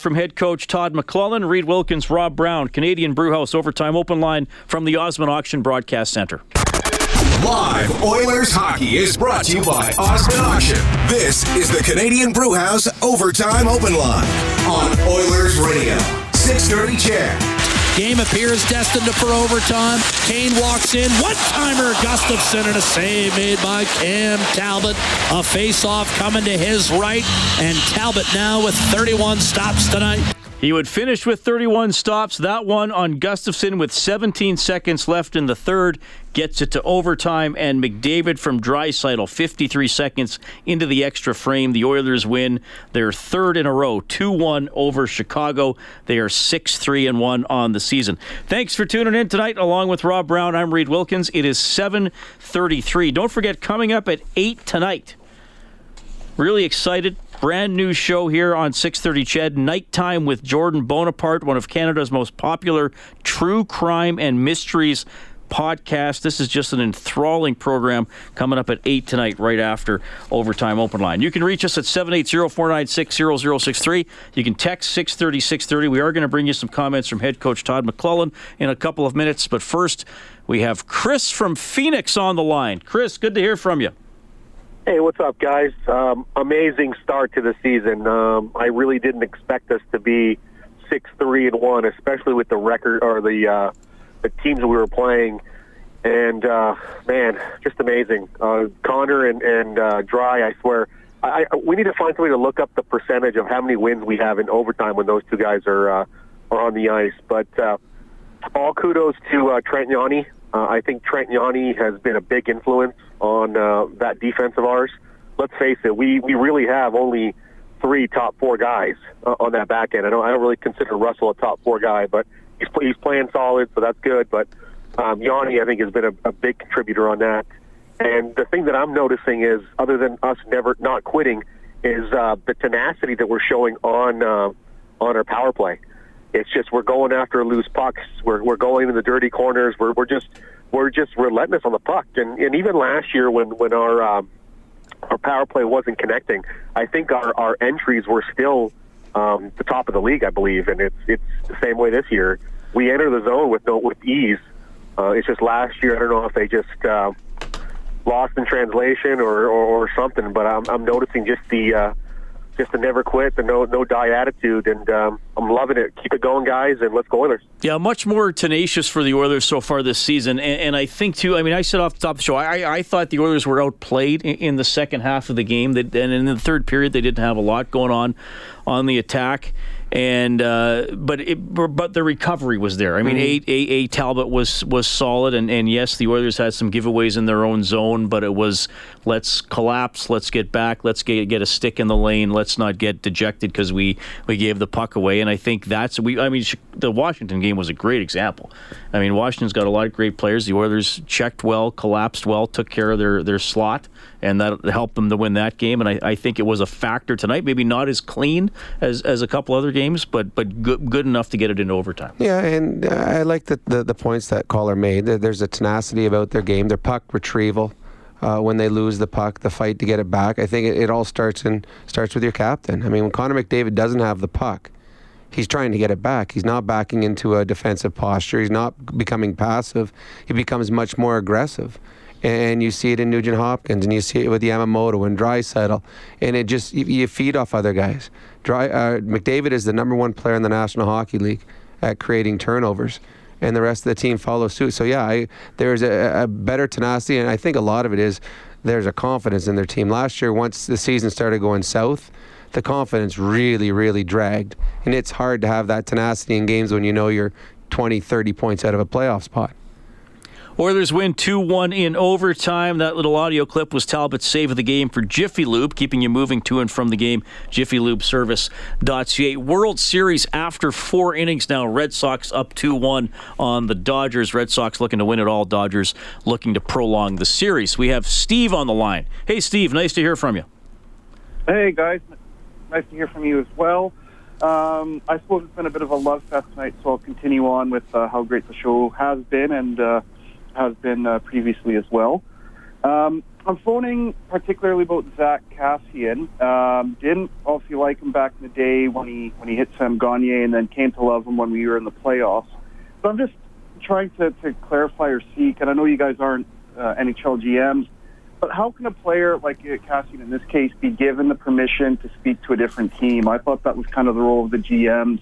From head coach Todd McLellan, Reed Wilkins, Rob Brown, Canadian Brewhouse Overtime Open Line from the Osmond Auction Broadcast Center. Live Oilers hockey is brought to you by Osmond Auction. This is the Canadian Brewhouse Overtime Open Line on Oilers Radio. 630 CHED. Game appears destined for overtime. Kane walks in. One timer, Gustafsson, and a save made by Cam Talbot. A face off coming to his right. And Talbot now with 31 stops tonight. He would finish with 31 stops. That one on Gustafsson with 17 seconds left in the third gets it to overtime. And McDavid from Draisaitl, 53 seconds into the extra frame. The Oilers win their third in a row, 2 1 over Chicago. They are 6 3 and 1 on the season. Thanks for tuning in tonight. Along with Rob Brown, I'm Reed Wilkins. It is 7:33. Don't forget, coming up at 8 tonight. Really excited. Brand new show here on 6:30 CHED. Nighttime with Jordan Bonaparte, one of Canada's most popular true crime and mysteries podcast. This is just an enthralling program coming up at 8 tonight, right after Overtime Open Line. You can reach us at 780-496-0063. You can text 630-630. We are going to bring you some comments from head coach Todd McLellan in a couple of minutes. But first, we have Chris from Phoenix on the line. Chris, good to hear from you. Hey, what's up, guys? Um, amazing start to the season. Um, I really didn't expect us to be six three and one, especially with the record or the uh, the teams we were playing. And uh, man, just amazing. Uh, Connor and and uh, Dry, I swear. I, I, we need to find somebody to look up the percentage of how many wins we have in overtime when those two guys are uh, are on the ice. But uh, all kudos to uh, Trent Yawney. Uh, I think Trent Yawney has been a big influence on uh, that defense of ours. Let's face it, we, we really have only three top four guys uh, on that back end. I don't, I don't really consider Russell a top four guy, but he's, he's playing solid, so that's good. But um, Yawney, I think, has been a, a big contributor on that. And the thing that I'm noticing is, other than us never not quitting, is uh, the tenacity that we're showing on uh, on our power play. It's just we're going after loose pucks. We're we're going in the dirty corners. We're we're just we're just relentless on the puck. And and even last year when when our um, our power play wasn't connecting, I think our our entries were still um, the top of the league, I believe. And it's it's the same way this year. We enter the zone with no with ease. Uh, it's just last year. I don't know if they just uh, lost in translation or, or, or something, but I'm, I'm noticing just the uh, just the never quit, the no no die attitude, and um, I'm loving it. Keep it going, guys, and let's go Oilers. Yeah, much more tenacious for the Oilers so far this season, and, and I think too. I mean, I said off the top of the show, I, I thought the Oilers were outplayed in, in the second half of the game, they, and in the third period, they didn't have a lot going on on the attack and uh, but it, but the recovery was there. I mean, Mm-hmm. a, a, a Talbot was was solid, and, and yes, the Oilers had some giveaways in their own zone, but it was let's collapse, let's get back, let's get get a stick in the lane, let's not get dejected because we we gave the puck away, and I think that's we. I mean, the Washington game was a great example. I mean, Washington's got a lot of great players. The Oilers checked well, collapsed well, took care of their their slot, and that helped them to win that game. And I, I think it was a factor tonight. Maybe not as clean as as a couple other games, but but good good enough to get it into overtime. Yeah, and uh, I like the, the, the points that caller made. There's a tenacity about their game, their puck retrieval. Uh, when they lose the puck, the fight to get it back. I think it, it all starts in starts with your captain. I mean, when Connor McDavid doesn't have the puck, he's trying to get it back. He's not backing into a defensive posture. He's not becoming passive. He becomes much more aggressive. And you see it in Nugent Hopkins, and you see it with Yamamoto and Draisaitl, and it just you, you feed off other guys. Dry, uh, McDavid is the number one player in the National Hockey League at creating turnovers, and the rest of the team follows suit. So yeah, I, there's a, a better tenacity, and I think a lot of it is there's a confidence in their team. Last year, once the season started going south, the confidence really, really dragged, and it's hard to have that tenacity in games when you know you're 20, 30 points out of a playoff spot. Oilers win 2 1 in overtime. That little audio clip was Talbot's save of the game for Jiffy Lube, keeping you moving to and from the game. JiffyLubeService.ca. World Series after four innings now. Red Sox up 2 1 on the Dodgers. Red Sox looking to win it all. Dodgers looking to prolong the series. We have Steve on the line. Hey, Steve, nice to hear from you. Hey, guys. Nice to hear from you as well. Um, I suppose it's been a bit of a love fest tonight, so I'll continue on with uh, how great the show has been and. Uh, has been uh, previously as well. Um, I'm phoning particularly about Zach Kassian. Um, didn't obviously like him back in the day when he when he hit Sam Gagner, and then came to love him when we were in the playoffs. So I'm just trying to, to clarify or seek, and I know you guys aren't uh, NHL GMs, but how can a player like Kassian in this case be given the permission to speak to a different team? I thought that was kind of the role of the GMs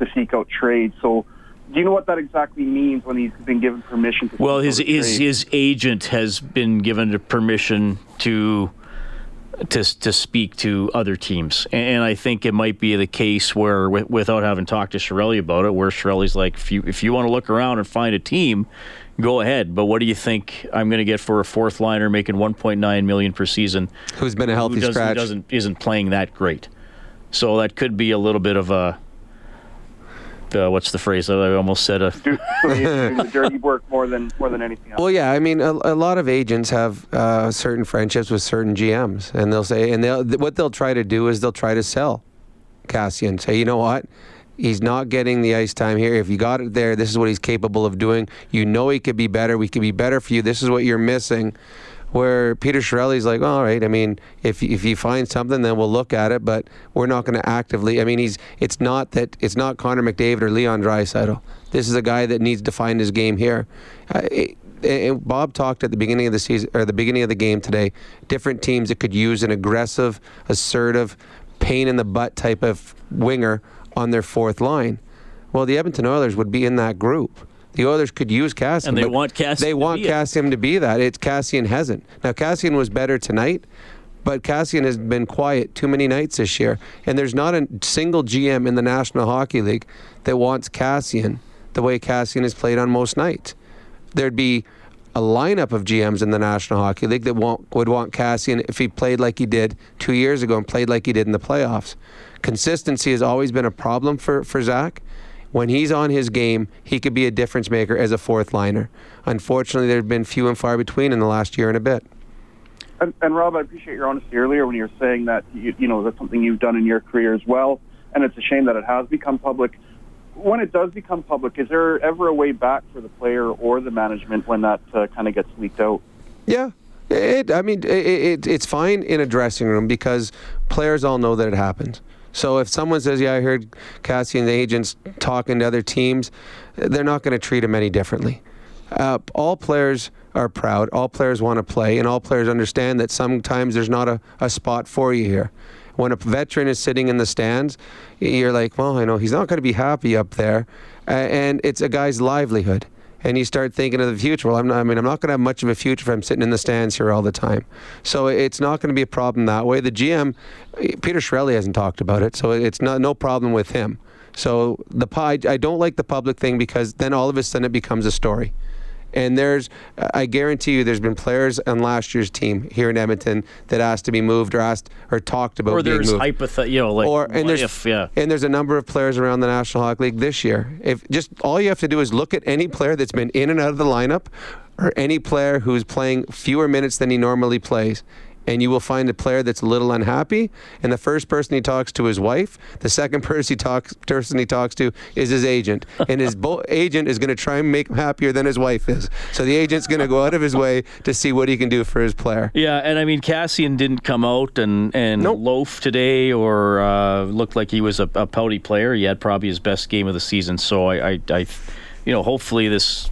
to seek out trades. So do you know what that exactly means when he's been given permission to? Well, his his his agent has been given permission to to to speak to other teams, and I think it might be the case where, without having talked to Chiarelli about it, where Chiarelli's like, if you if you want to look around and find a team, go ahead. But what do you think I'm going to get for a fourth liner making 1.9 million per season? Who's been a healthy who scratch? Who doesn't isn't playing that great. So that could be a little bit of a uh, what's the phrase? I almost said a do, the dirty work more than more than anything else. Well, yeah, I mean, a, a lot of agents have uh, certain friendships with certain GMs, and they'll say, and they'll what they'll try to do is they'll try to sell Kassian. Say, you know what? He's not getting the ice time here. If you got it there, this is what he's capable of doing. You know he could be better. We could be better for you. This is what you're missing where Peter Chiarelli's like, all right, I mean, if if you find something, then we'll look at it, but we're not going to actively. I mean, he's it's not that it's not Connor McDavid or Leon Draisaitl. This is a guy that needs to find his game here. Uh, it, it, Bob talked at the beginning of the season or the beginning of the game today. Different teams that could use an aggressive, assertive, pain in the butt type of winger on their fourth line. Well, the Edmonton Oilers would be in that group. The Oilers could use Kassian. And they want Kassian. They want Kassian to be that. It's Kassian hasn't. Now Kassian was better tonight, but Kassian has been quiet too many nights this year. And there's not a single GM in the National Hockey League that wants Kassian the way Kassian is played on most nights. There'd be a lineup of GMs in the National Hockey League that want, would want Kassian if he played like he did two years ago and played like he did in the playoffs. Consistency has always been a problem for, for Zack when he's on his game, he could be a difference maker as a fourth liner. Unfortunately, there have been few and far between in the last year and a bit. And, and Rob, I appreciate your honesty earlier when you were saying that you, you know that's something you've done in your career as well, and it's a shame that it has become public. When it does become public, is there ever a way back for the player or the management when that uh, kind of gets leaked out? Yeah, it, I mean, it, it, it's fine in a dressing room because players all know that it happens. So if someone says, "Yeah, I heard Cassie and the agents talking to other teams," they're not going to treat him any differently. Uh, all players are proud. All players want to play, and all players understand that sometimes there's not a, a spot for you here. When a veteran is sitting in the stands, you're like, well, I know he's not going to be happy up there, uh, and it's a guy's livelihood and you start thinking of the future. Well, I'm not, I mean, I'm not going to have much of a future if I'm sitting in the stands here all the time. So it's not going to be a problem that way. The GM, Peter Chiarelli hasn't talked about it, so it's not no problem with him. So the I don't like the public thing because then all of a sudden it becomes a story. And there's, I guarantee you, there's been players on last year's team here in Edmonton that asked to be moved or asked or talked about or being there's moved. hypothet- you know, like or and there's if, yeah. and there's a number of players around the National Hockey League this year. If just all you have to do is look at any player that's been in and out of the lineup, or any player who's playing fewer minutes than he normally plays, and you will find a player that's a little unhappy. And the first person he talks to is his wife. The second person he talks person he talks to is his agent, and his bo- agent is going to try and make him happier than his wife is. So the agent's going to go out of his way to see what he can do for his player. Yeah, and I mean Kassian didn't come out and and loaf today or uh, looked like he was a, a pouty player. He had probably his best game of the season. So I, I, I you know, hopefully this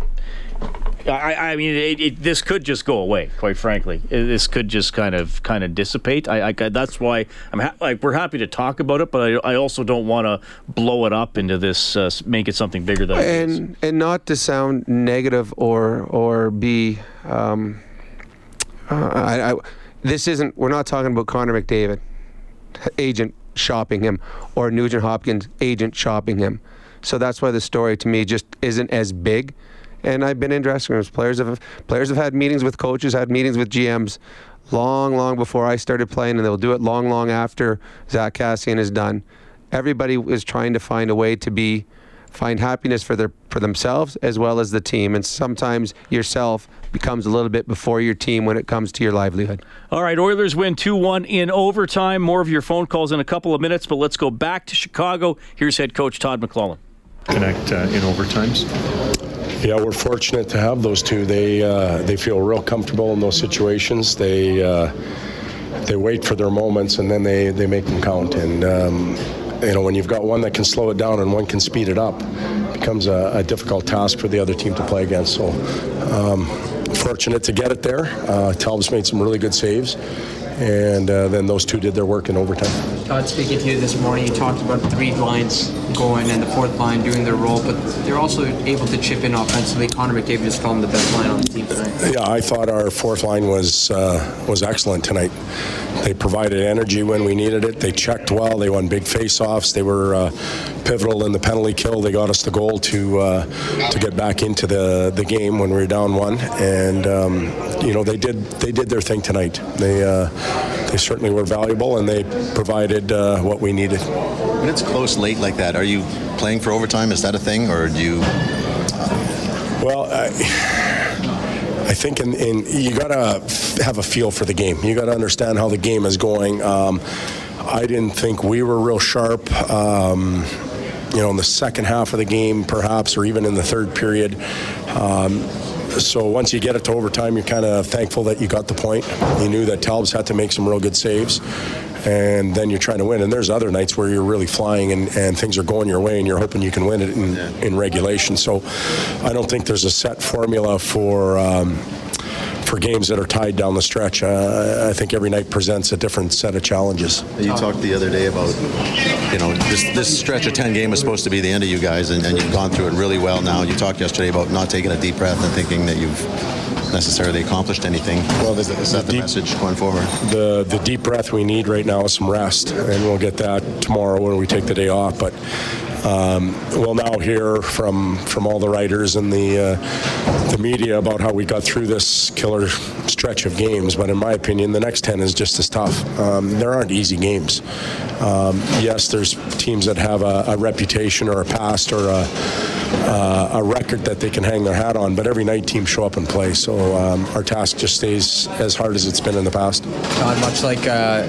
I, I mean, it, it, this could just go away. Quite frankly, this could just kind of kind of dissipate. I, I that's why I'm ha- like we're happy to talk about it, but I, I also don't want to blow it up into this, uh, make it something bigger than and and not to sound negative or or be um, uh, I, I, this isn't we're not talking about Connor McDavid agent shopping him or Nugent Hopkins agent shopping him So that's why the story to me just isn't as big. And I've been in dressing rooms. Players have players have had meetings with coaches, had meetings with GMs, long, long before I started playing, and they'll do it long, long after Zack Kassian is done. Everybody is trying to find a way to be find happiness for their for themselves as well as the team and sometimes yourself becomes a little bit before your team when it comes to your livelihood. All right, Oilers win 2-1 in overtime. More of your phone calls in a couple of minutes, but let's go back to Chicago. Here's head coach Todd McLellan. Connect uh, in overtimes. Yeah, we're fortunate to have those two. They uh, they feel real comfortable in those situations. They uh, they wait for their moments and then they, they make them count. And um, you know, when you've got one that can slow it down and one can speed it up, it becomes a, a difficult task for the other team to play against. So, um, fortunate to get it there. Uh, Talbot's made some really good saves, and uh, then those two did their work in overtime. Todd, speaking to you this morning, you talked about three lines going and the fourth line doing their role, but they're also able to chip in offensively. Connor McDavid just called them the best line on the team tonight. Yeah, I thought our fourth line was uh, was excellent tonight. They provided energy when we needed it. They checked well. They won big face-offs. They were uh, pivotal in the penalty kill. They got us the goal to uh, to get back into the, the game when we were down one. And um, you know they did they did their thing tonight. They uh, they certainly were valuable and they provided uh, what we needed. When it's close late like that, are you playing for overtime? Is that a thing, or do you? Well, I, I think in, in you got to have a feel for the game. You got to understand how the game is going. Um, I didn't think we were real sharp. Um, you know, in the second half of the game, perhaps, or even in the third period. Um, so once you get it to overtime, you're kind of thankful that you got the point. You knew that Talbs had to make some real good saves, and then you're trying to win. And there's other nights where you're really flying and, and things are going your way, and you're hoping you can win it in, in regulation. So I don't think there's a set formula for. Um, for games that are tied down the stretch, uh, I think every night presents a different set of challenges. You talked the other day about, you know, this, this stretch of 10 game is supposed to be the end of you guys, and, and you've gone through it really well now. You talked yesterday about not taking a deep breath and thinking that you've necessarily accomplished anything. Well, is, is that the, deep, message going forward? The the deep breath we need right now is some rest, and we'll get that tomorrow when we take the day off. But um, we'll now hear from from all the writers and the uh, the media about how we got through this killer stretch of games. But in my opinion, the next ten is just as tough. Um, there aren't easy games. Um, yes, there's teams that have a, a reputation or a past or a uh, a record that they can hang their hat on. But every night, teams show up and play. So um, our task just stays as hard as it's been in the past. Much like uh,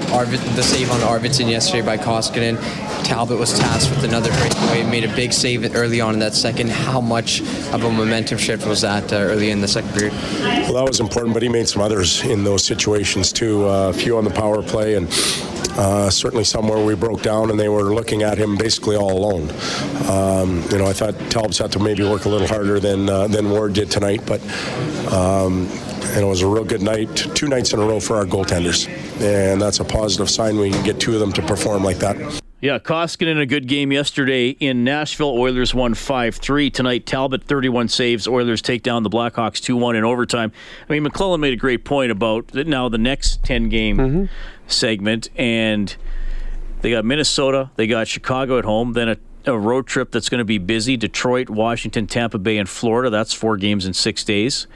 the save on Arvidsson yesterday by Koskinen, Talbot was tasked with another breakaway. Made a big save early on in that second. How much of a momentum shift was that uh, early in the second period? Well, that was important, but he made some others in those situations too. Uh, a few on the power play and. Uh, certainly somewhere we broke down and they were looking at him basically all alone. Um, you know, I thought Talbot had to maybe work a little harder than uh, than Ward did tonight, but um, and it was a real good night, two nights in a row for our goaltenders, and that's a positive sign. We can get two of them to perform like that. Yeah, Koskinen a good game yesterday in Nashville. Oilers won 5 3. Tonight, Talbot 31 saves. Oilers take down the Blackhawks 2 1 in overtime. I mean, McLellan made a great point about now the next 10 game mm-hmm. segment, and they got Minnesota, they got Chicago at home, then a, a road trip that's going to be busy Detroit, Washington, Tampa Bay, and Florida. That's four games in six days.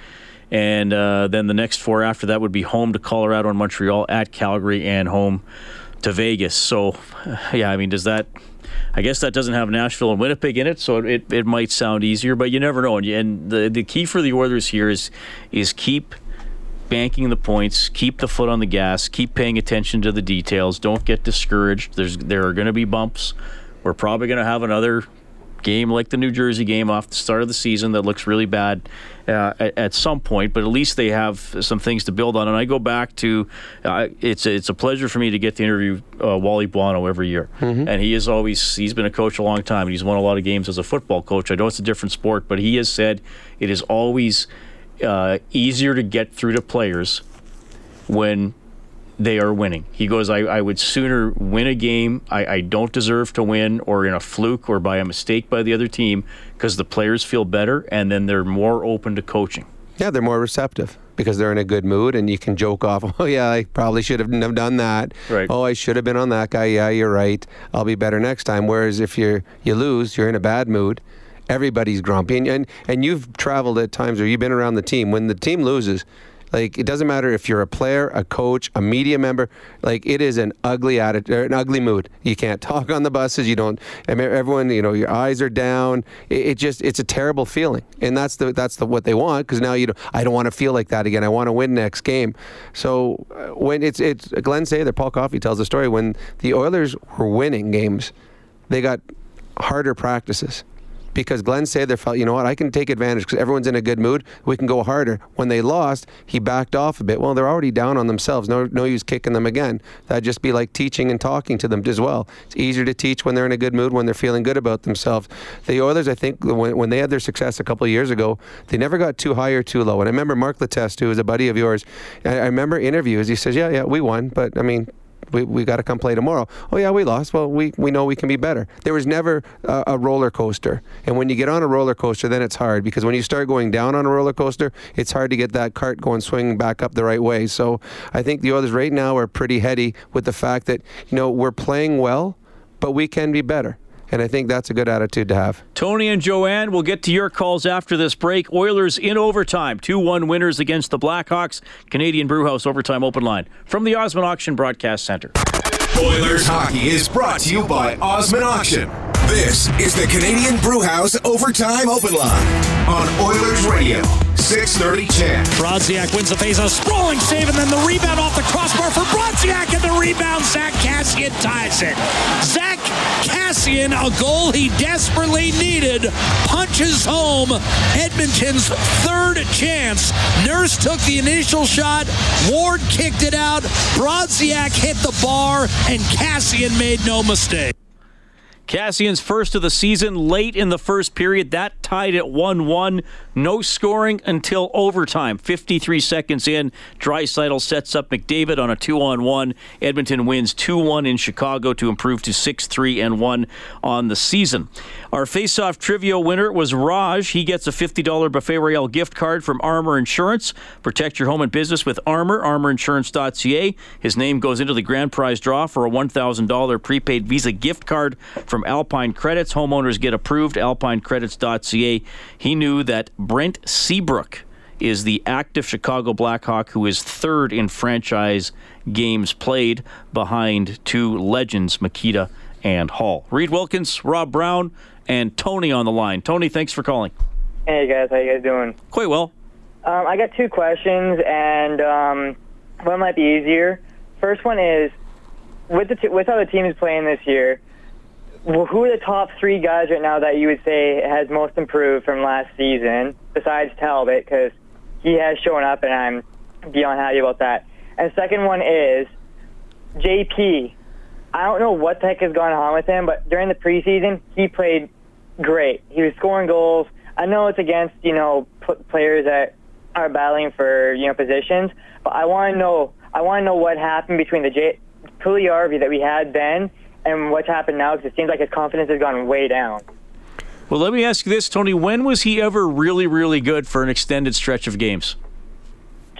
And uh, then the next four after that would be home to Colorado and Montreal, at Calgary, and home to Vegas. So, yeah, I mean, does that? I guess that doesn't have Nashville and Winnipeg in it, so it, it might sound easier, but you never know. And the the key for the Oilers here is is keep banking the points, keep the foot on the gas, keep paying attention to the details. Don't get discouraged. There's there are going to be bumps. We're probably going to have another game like the New Jersey game off the start of the season that looks really bad uh, at, at, some point, but at least they have some things to build on. And I go back to uh, it's a, it's a pleasure for me to get to interview uh, Wally Buono every year, mm-hmm. and he is always he's been a coach a long time and he's won a lot of games as a football coach. I know it's a different sport, but he has said it is always uh, easier to get through to players when they are winning. He goes, I, I would sooner win a game I, I, don't deserve to win or in a fluke or by a mistake by the other team because the players feel better and then they're more open to coaching. Yeah, they're more receptive. because they're in a good mood and you can joke off, oh, yeah, I probably should have done that. Right. Oh, I should have been on that guy. Yeah, you're right. I'll be better next time. Whereas if you you lose, you're in a bad mood. Everybody's grumpy. And, and, and you've traveled at times or you've been around the team. When the team loses, like it doesn't matter if you're a player, a coach, a media member. Like it is an ugly attitude, an ugly mood. You can't talk on the buses. You don't. Everyone, you know, your eyes are down. It, it just, it's a terrible feeling, and that's the that's the what they want because now you know I don't want to feel like that again. I want to win next game. So uh, when it's it's Glenn Sather, Paul Coffey tells the story when the Oilers were winning games, they got harder practices because Glenn Sather felt, you know what, I can take advantage because everyone's in a good mood. We can go harder. When they lost, he backed off a bit. Well, they're already down on themselves. No, no use kicking them again. That'd just be like teaching and talking to them as well. It's easier to teach when they're in a good mood, when they're feeling good about themselves. The Oilers, I think, when, when they had their success a couple years ago, they never got too high or too low. And I remember Mark Letestu, who was a buddy of yours, I, I remember interviews. He says, yeah, yeah, we won, but I mean, we, we got to come play tomorrow. Oh yeah, we lost. Well, we, we know we can be better. There was never a, a roller coaster, and when you get on a roller coaster, then it's hard because when you start going down on a roller coaster, it's hard to get that cart going swinging back up the right way. So I think the others right now are pretty heady with the fact that you know we're playing well, but we can be better. And I think that's a good attitude to have. Tony and Joanne, we'll get to your calls after this break. Oilers in overtime, 2 1 winners against the Blackhawks. Canadian Brewhouse Overtime Open Line from the Osmond Auction Broadcast Center. Oilers hockey is brought to you by Osmond Auction. This is the Canadian Brewhouse Overtime Open Line on Oilers Radio. 630 CHED. Brodziak wins the face, a sprawling save, and then the rebound off the crossbar for Brodziak, and the rebound, Zack Kassian ties it. Zack Kassian, a goal he desperately needed, punches home Edmonton's third chance. Nurse took the initial shot, Ward kicked it out, Brodziak hit the bar, and Kassian made no mistake. Kassian's first of the season late in the first period. That tied at 1 1. No scoring until overtime. 53 seconds in, Draisaitl sets up McDavid on a 2 on 1. Edmonton wins 2 1 in Chicago to improve to 6 3 and 1 on the season. Our face-off trivia winner was Raj. He gets a $50 Buffet Royale gift card from Armor Insurance. Protect your home and business with Armor, armorinsurance.ca. His name goes into the grand prize draw for a $1,000 prepaid Visa gift card from Alpine Credits. Homeowners get approved, alpinecredits.ca. He knew that Brent Seabrook is the active Chicago Blackhawk who is third in franchise games played behind two legends, Mikita and Hall. Reed Wilkins, Rob Brown, and Tony on the line. Tony, thanks for calling. Hey guys, how you guys doing? Quite well. Um, I got two questions, and um, one might be easier. First one is, with the t- with how the team is playing this year, wh- who are the top three guys right now that you would say has most improved from last season, besides Talbot, because he has shown up, and I'm beyond happy about that. And second one is JP. I don't know what the heck has gone on with him, but during the preseason, he played great. He was scoring goals. I know it's against you know p- players that are battling for you know positions, but I want to know. I want to know what happened between the J- Puljujarvi that we had then and what's happened now because it seems like his confidence has gone way down. Well, let me ask you this, Tony. When was he ever really, really good for an extended stretch of games?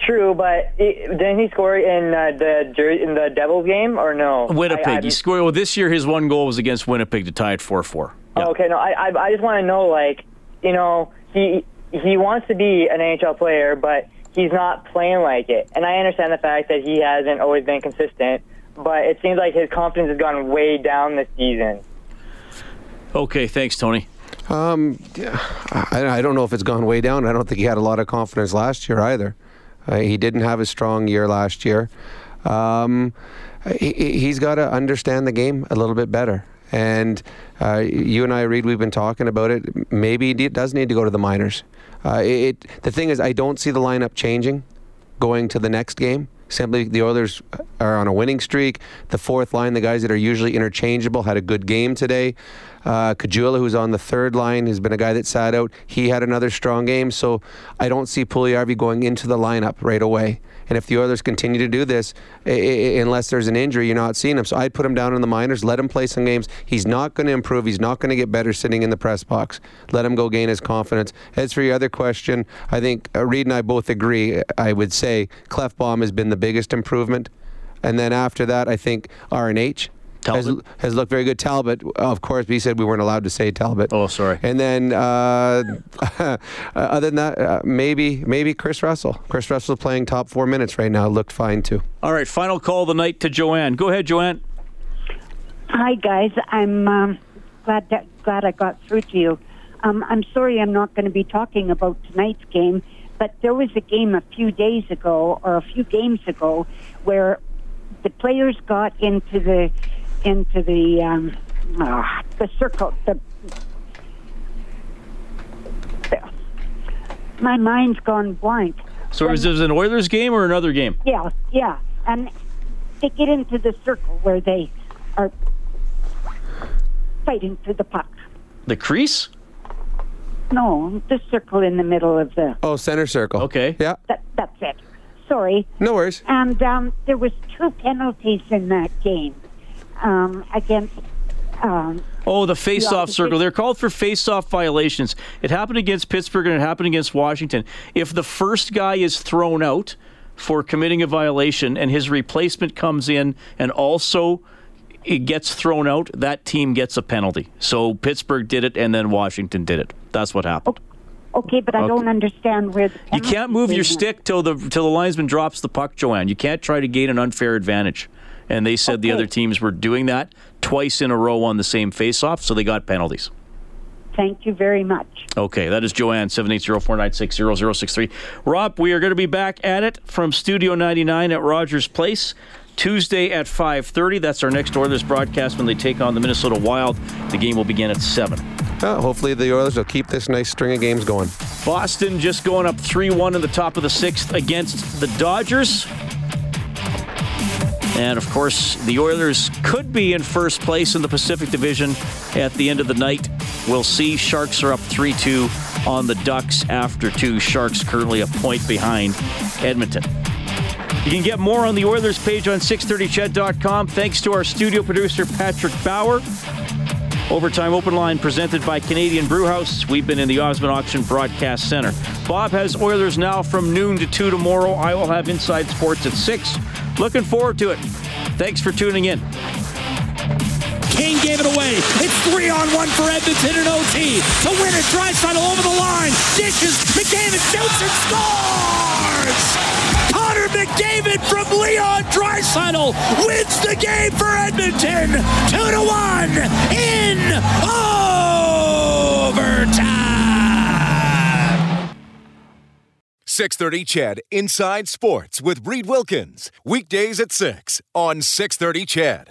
True, but didn't he score in uh, the in the Devils game or no? Winnipeg. I, I, he scored. Well, this year his one goal was against Winnipeg to tie it four four. Okay, no, I I, I just want to know, like, you know, he he wants to be an NHL player, but he's not playing like it. And I understand the fact that he hasn't always been consistent, but it seems like his confidence has gone way down this season. Okay, thanks, Tony. Um, I, I don't know if it's gone way down. I don't think he had a lot of confidence last year either. Uh, he didn't have a strong year last year. Um, he, he's got to understand the game a little bit better. And uh, you and I, Reed, we've been talking about it. Maybe he does need to go to the minors. Uh, it, the thing is, I don't see the lineup changing going to the next game. Simply, the Oilers are on a winning streak. The fourth line, the guys that are usually interchangeable, had a good game today. Uh, Caggiula, who's on the third line, has been a guy that sat out. He had another strong game. So I don't see Puljujarvi going into the lineup right away. And if the Oilers continue to do this, I- I- unless there's an injury, you're not seeing him. So I'd put him down in the minors, let him play some games. He's not going to improve. He's not going to get better sitting in the press box. Let him go gain his confidence. As for your other question, I think uh, Reed and I both agree. I would say Klefbom has been the biggest improvement. And then after that, I think RNH has, has looked very good. Talbot, of course, we said we weren't allowed to say Talbot. Oh, sorry. And then, uh, other than that, uh, maybe maybe Kris Russell. Kris Russell playing top four minutes right now. Looked fine too. All right, final call of the night to Joanne. Go ahead, Joanne. Hi, guys. I'm um, glad that, glad I got through to you. Um, I'm sorry I'm not going to be talking about tonight's game, but there was a game a few days ago or a few games ago where the players got into the into the um, ah, the circle. The, the my mind's gone blank. So is this an Oilers game or another game? Yeah, yeah, and they get into the circle where they are fighting for the puck. The crease? No, the circle in the middle of the. Oh, center circle. Okay. Yeah. That, that's it. Sorry. No worries. And um, there was two penalties in that game um, against. Um, Oh, the face-off circle. They're called for face-off violations. It happened against Pittsburgh and it happened against Washington. If the first guy is thrown out for committing a violation and his replacement comes in and also it gets thrown out, that team gets a penalty. So Pittsburgh did it and then Washington did it. That's what happened. okay, but I Okay. don't understand where. The You can't move your stick till the till the linesman drops the puck, Joanne. You can't try to gain an unfair advantage. And they said the other teams were doing that twice in a row on the same face-off, so they got penalties. Thank you very much. Okay, that is Joanne, 780-496-0063. Rob, we are going to be back at it from Studio 99 at Rogers Place. Tuesday at 5.30. That's our next Oilers broadcast when they take on the Minnesota Wild. The game will begin at 7. Uh, hopefully the Oilers will keep this nice string of games going. Boston just going up 3-1 in the top of the sixth against the Dodgers. And of course, the Oilers could be in first place in the Pacific Division at the end of the night. We'll see. Sharks are up 3 2 on the Ducks after two. Sharks currently a point behind Edmonton. You can get more on the Oilers page on 630ched.com. Thanks to our studio producer, Patrick Bauer. Overtime Open Line presented by Canadian Brewhouse. We've been in the Osmond Auction Broadcast Center. Bob has Oilers now from noon to 2 tomorrow. I will have Inside Sports at 6. Looking forward to it. Thanks for tuning in. Kane gave it away. It's three on one for Edmonton in OT. To win it, Draisaitl over the line. Dishes. McDavid shoots and scores! Connor McDavid from Leon Draisaitl wins the game for Edmonton. Two to one in overtime. 630 CHED Inside Sports with Reed Wilkins. Weekdays at 6 on 630 CHED.